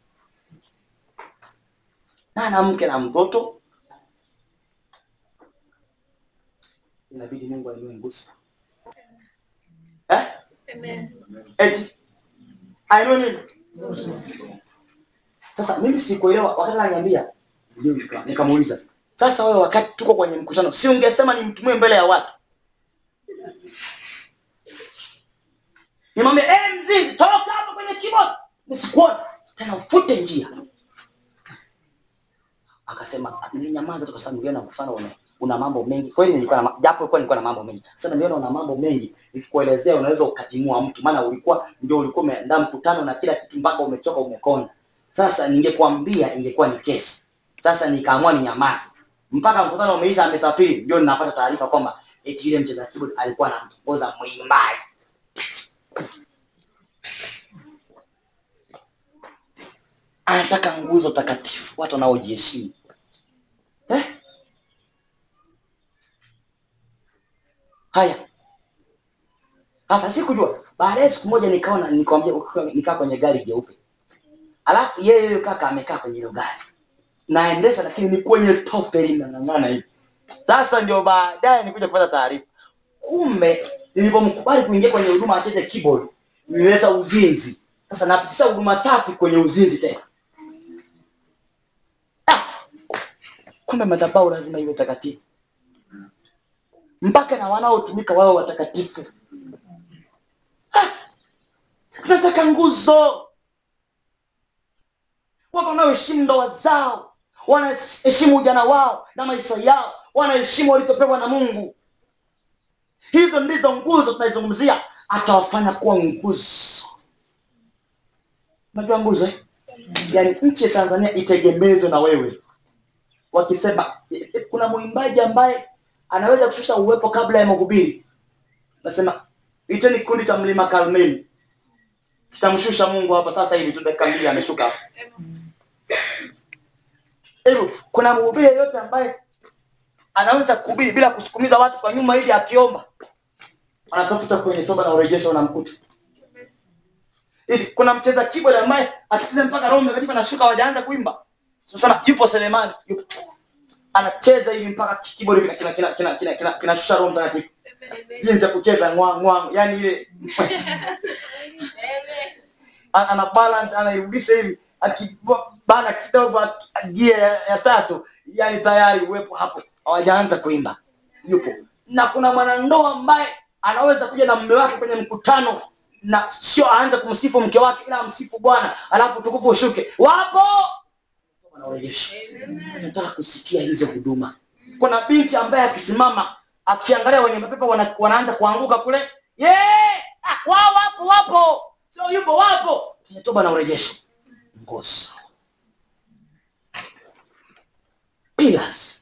Na na mke na mtoto. Inabidi Mungu nguzo. Eh? Amen. Eti. Ainue nini? Sasa mimi sikuelewa wakati ananiambia ndio nika- nikamuuliza. Sasa wewe wakati tuko kwenye mkutano, si ungesema nimtumie mbele ya watu? nimwambie "Eh mzinzi, toka hapo kwenye kibodi, Nisikuone. Tena ufute njia. Akasema, "Ninyamaza tu kwa sababu niliona mfano una, una mambo mengi." Kweli nilikuwa na japo ilikuwa nilikuwa na mambo mengi. Sasa niliona una mambo mengi, nikikuelezea unaweza ukatimua mtu maana ulikuwa ndio ulikuwa umeandaa mkutano na kila kitu mpaka umechoka umekonda. Sasa ningekwambia ingekuwa ni kesi. Sasa nikaamua ninyamaze. Mpaka mkutano umeisha amesafiri ndio ninapata taarifa kwamba eti yule mcheza keyboard alikuwa anamtongoza mwimbaji. Anataka nguzo takatifu, watu wanaojiheshimu. Eh? Haya. Sasa sikujua. Baadaye siku moja nikaona nikamwambia nikaa kwenye gari jeupe. Alafu yeye huyo kaka amekaa kwenye hilo gari. Naendesha lakini ni kwenye tope linang'ang'ana hivi. Sasa ndio baadaye nikuja kupata taarifa. Kumbe nilipomkubali kuingia kwenye huduma acheze keyboard, nilileta uzinzi. Sasa napitisha huduma safi kwenye uzinzi tena. Ah! Kumbe madhabahu lazima iwe takatifu. Mpaka na wanaotumika wao watakatifu. Ah! Tunataka nguzo. Watu wanaoheshimu ndoa zao, wanaheshimu ujana wao na maisha yao, wanaheshimu walichopewa na Mungu. Hizo ndizo nguzo tunaizungumzia, atawafanya kuwa nguzo. Unajua nguzo eh? Yaani nchi ya Tanzania itegemezwe na wewe. Wakisema eh, eh, kuna mwimbaji ambaye anaweza kushusha uwepo kabla ya mahubiri, nasema iteni kikundi cha Mlima Karmeli, kitamshusha Mungu hapa sasa hivi tu, dakika mbili ameshuka. Hivyo kuna mhubiri yeyote ambaye anaweza kuhubiri bila kusukumiza watu kwa nyuma hivi akiomba, anatafuta kwenye toba na urejesho, unamkuta hivi. Kuna mcheza keyboard ambaye akicheza mpaka Roho Mtakatifu anashuka, wajaanza kuimba, sasa yupo Selemani, yupo. Anacheza hivi mpaka keyboard kina kina kina kina kina kina kinashusha Roho Mtakatifu, jinsi ya kucheza ngwa ngwa, yani ile. Ana balance anairudisha hivi akibana kidogo gia ya, ya tatu yani tayari uwepo hapo. Hawajaanza kuimba. Yupo. Na kuna mwanandoa ambaye anaweza kuja na mume wake kwenye mkutano na sio aanze kumsifu mke wake ila amsifu bwana. Alafu tukufu ushuke. Wapo! Wanaorejesha. Nataka kusikia hizo huduma. Kuna binti ambaye akisimama akiangalia wenye mapepo wana, wanaanza kuanguka kule. Yeah! ah, wao wapo wapo! Sio yupo wapo! Kwenye toba na urejesho. Ngozo pillars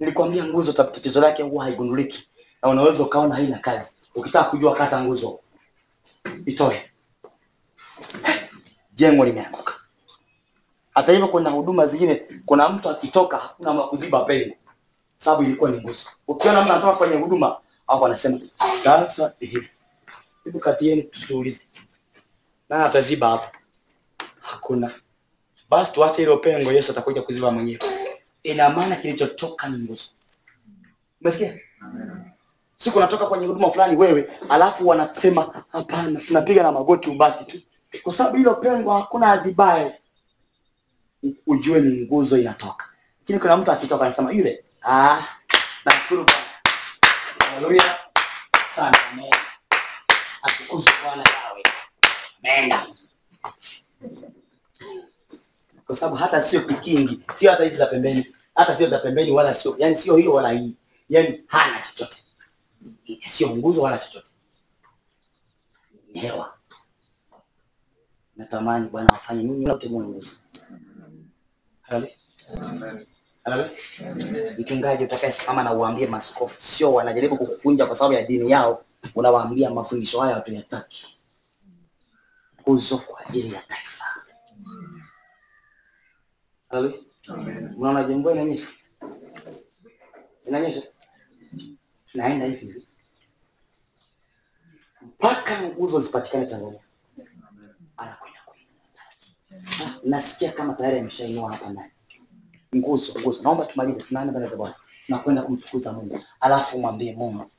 nilikwambia nguzo tatizo lake huwa haigunduliki na unaweza ukaona haina kazi. Ukitaka kujua kata nguzo. Itoe. Jengo limeanguka. Hata hivyo kuna huduma zingine. Kuna mtu akitoka hakuna wa kuziba pengo. Sababu ilikuwa ni nguzo. Ukiona mtu anatoka kwenye huduma au anasema sasa hivi, hebu katieni tuulize nani ataziba hapo. Hakuna basi tuache hilo pengo yesu atakuja kuziba mwenyewe. Ina maana kilichotoka ni nguzo. Umesikia? Siku natoka kwenye huduma fulani wewe alafu wanasema hapana tunapiga na magoti ubaki tu. Kwa sababu hilo pengo hakuna azibaye. Ujue ni nguzo inatoka. Lakini kuna mtu akitoka anasema yule ah nashukuru bwana. Haleluya. Sana amen. Atukuzwe bwana yawe ameenda kwa sababu hata sio kikingi sio hata hizi za pembeni hata sio za pembeni wala sio yani sio hiyo wala hii yani hana chochote sio nguzo wala chochote hewa natamani bwana wafanye nini wote mwe nguzo. Mchungaji utakayesimama na uambie maskofu, sio wanajaribu kukukunja kwa sababu ya dini yao, unawaambia mafundisho haya hatuyataki. Nguzo kwa ajili ya taifa. Unaona je, mvua inanyesha? Inanyesha? Naenda hivi mpaka nguzo zipatikane Tanzania. Anakwenda. Nasikia kama tayari ameshainua hapa ndani nguzo nguzo. Naomba tumalize, tunaenda mbele za Bwana, tunakwenda kumtukuza Mungu, alafu mwambie Mungu,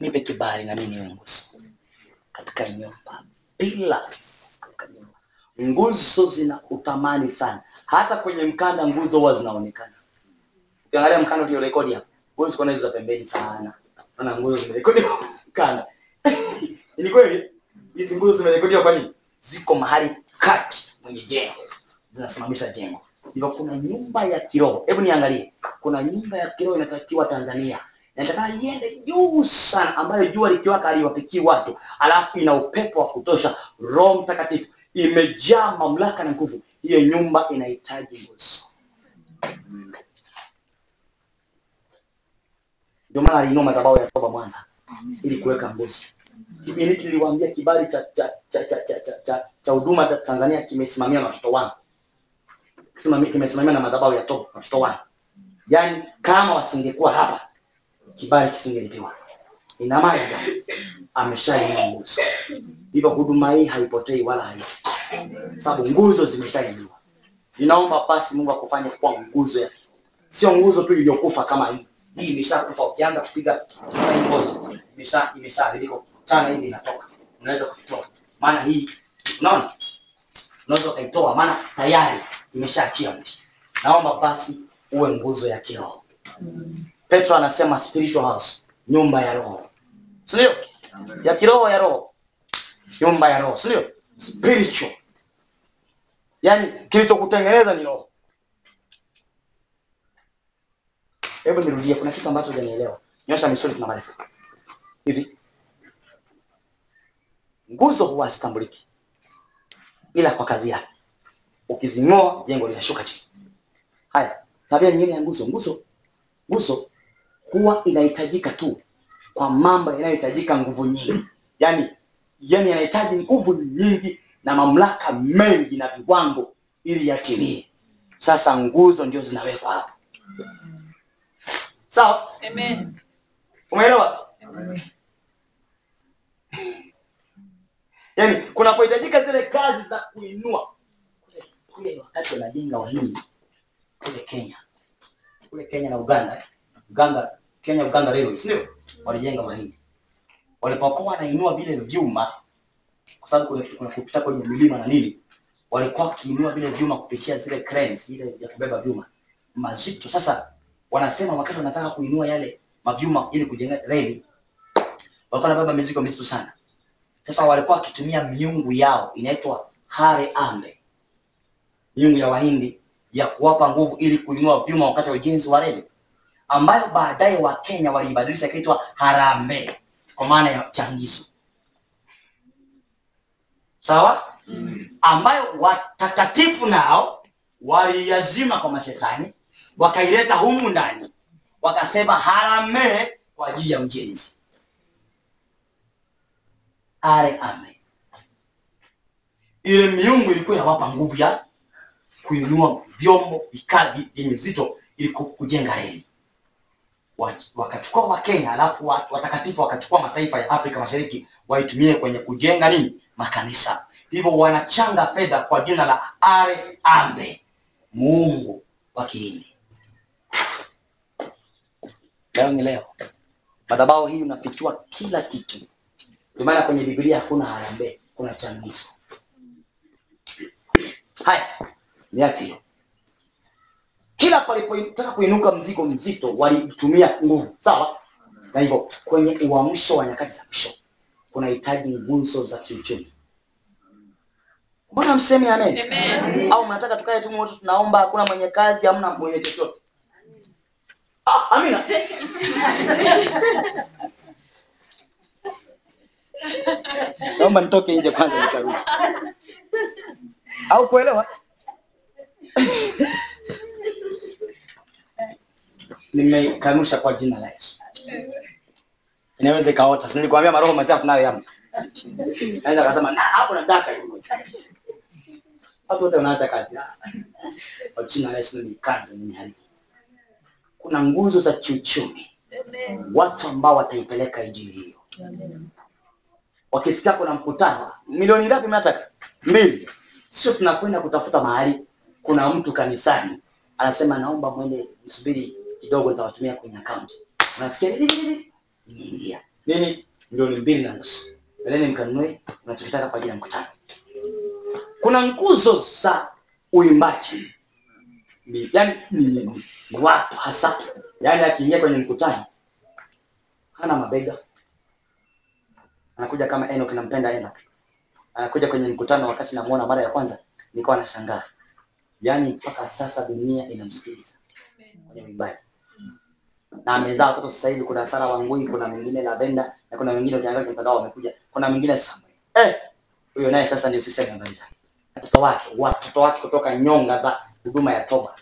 nipe kibali na mimi niwe nguzo katika nyumba pillars. Nguzo zina utamani sana, hata kwenye mkanda nguzo huwa zinaonekana. Ukiangalia mkanda uliorekodi hapa, huwezi kuona hizo pembeni sana, maana nguzo zimerekodiwa mkanda. Ni kweli hizi nguzo zimerekodiwa, kwa nini? Ziko mahali kati mwenye jengo, zinasimamisha jengo. Hivyo kuna nyumba ya kiroho. Hebu niangalie, kuna nyumba ya kiroho inatakiwa Tanzania, nataka iende juu sana, ambayo jua likiwaka aliwapikii watu, alafu ina upepo wa kutosha, Roho Mtakatifu imejaa mamlaka na nguvu. Hiyo nyumba inahitaji nguzo. Ndio maana aliinua madhabahu ya toba Mwanza ili kuweka nguzo. Kipindi niliwaambia kibali cha cha cha cha cha cha, cha, cha huduma Tanzania kimesimamia na watoto wangu, kimesimamiwa na madhabahu ya toba watoto wangu. Yaani kama wasingekuwa hapa, kibali kisingelipewa. Ina maana? Ameshainua nguzo, hivyo huduma hii haipotei wala haifi, sababu nguzo zimeshainuliwa. Ninaomba basi Mungu akufanye kuwa nguzo ya sio nguzo tu iliyokufa kama hii. Hii imeshakufa, ukianza kupiga hii ngozi imesha imeshaharibika, chana hivi inatoka, unaweza kuitoa, maana hii unaona, unaweza ukaitoa, maana tayari imeshaachia mti. Naomba basi uwe nguzo ya kiroho. Petro anasema spiritual house, nyumba ya roho, si? Ya kiroho ya roho, nyumba ya roho, si? Spiritual, yaani kilichokutengeneza ni roho. Hebu nirudie, kuna kitu ambacho hujanielewa. Nyosha misuli, tunamaliza hivi. Nguzo huwa hazitambuliki ila kwa kazi yake. Ukizing'oa jengo linashuka chini. Haya, tabia nyingine ya nguzo, nguzo nguzo huwa inahitajika tu kwa mambo yanayohitajika nguvu nyingi, yaani yaani yanahitaji nguvu nyingi na mamlaka mengi na viwango ili yatimie. Sasa nguzo ndio zinawekwa hapo, sawa? Amen. Umeelewa? Yaani kunapohitajika zile kazi za kuinua kule, kule wakati wanajenga Wahindi kule Kenya, kule Kenya na Uganda? Uganda, Kenya, Uganda Railway, si ndio? Walijenga Wahindi walipokuwa wanainua vile vyuma, kwa sababu kuna kitu kupita kwenye milima na nini, walikuwa wakiinua vile vyuma kupitia zile cranes ile ya kubeba vyuma mazito. Sasa wanasema wakati wanataka kuinua yale mavyuma ili kujenga reli, walikuwa wanabeba mizigo mizito sana. Sasa walikuwa wakitumia miungu yao inaitwa hare ambe, miungu ya Wahindi ya kuwapa nguvu ili kuinua vyuma wakati wa ujenzi wa reli, ambayo baadaye Wakenya waliibadilisha ikaitwa harambee kwa maana ya changizo, sawa, ambayo watakatifu nao waliiazima kwa mashetani, wakaileta humu ndani, wakasema harame kwa ajili ya ujenzi. Are ame. Ile miungu ilikuwa inawapa nguvu ya kuinua vyombo vikali vyenye uzito ili kujenga reli. Wakachukua Wakenya alafu watakatifu wakachukua mataifa ya Afrika Mashariki waitumie kwenye kujenga nini? Makanisa. Hivyo wanachanga fedha kwa jina la Are Ambe, muungu wa Kihindi. Leo ni leo, madhabahu hii unafichua kila kitu. Ndio maana kwenye Biblia hakuna harambee, kuna changizo. Haya, niache hiyo. Kila palipotaka kuinuka mzigo mzito walitumia nguvu, sawa. Na hivyo kwenye uamsho wa nyakati za mwisho kunahitaji nguzo za kiuchumi. Mbona msemi amen? Amen. Au mnataka tukae tu wote tunaomba, hakuna mwenye kazi, hamna mwenye chochote? Ah, amina. Naomba nitoke nje kwanza nikarudi. Au kuelewa? nimekanusha kwa jina la Yesu. Inaweza ikaota. Si nilikwambia maroho machafu nayo yamo. Naweza akasema na hapo nataka hiyo. Hapo ndio unaacha kazi. Kwa jina la Yesu ni kazi ni hali. Kuna nguzo za kiuchumi. Watu ambao wataipeleka injili hiyo. Wakisikia kuna mkutano, milioni ngapi mnataka? Mbili. Sio tunakwenda kutafuta mahali. Kuna mtu kanisani anasema naomba mwende msubiri kidogo nitawatumia kwenye akaunti. Unasikia nini? Niingia. Nini? Milioni mbili na nusu. Beleni mkanunue unachokitaka kwa ajili ya mkutano. Kuna nguzo za uimbaji. Ni, yani ni, watu hasa. Yaani akiingia kwenye mkutano hana mabega. Anakuja kama Enoch nampenda Enoch. Anakuja kwenye mkutano wakati namuona mara ya kwanza nilikuwa nashangaa. Yaani mpaka sasa dunia inamsikiliza kwenye uimbaji. Na amezaa watoto sasa hivi kuna Sara Wangui, kuna mwingine Lavenda na kuna mwingine ukiangalia kwenye mtandao wamekuja. Kuna mwingine Samuel. Eh, huyo naye sasa ni usiseme habari zake. Watoto wake, watoto wake kutoka nyonga za huduma ya toba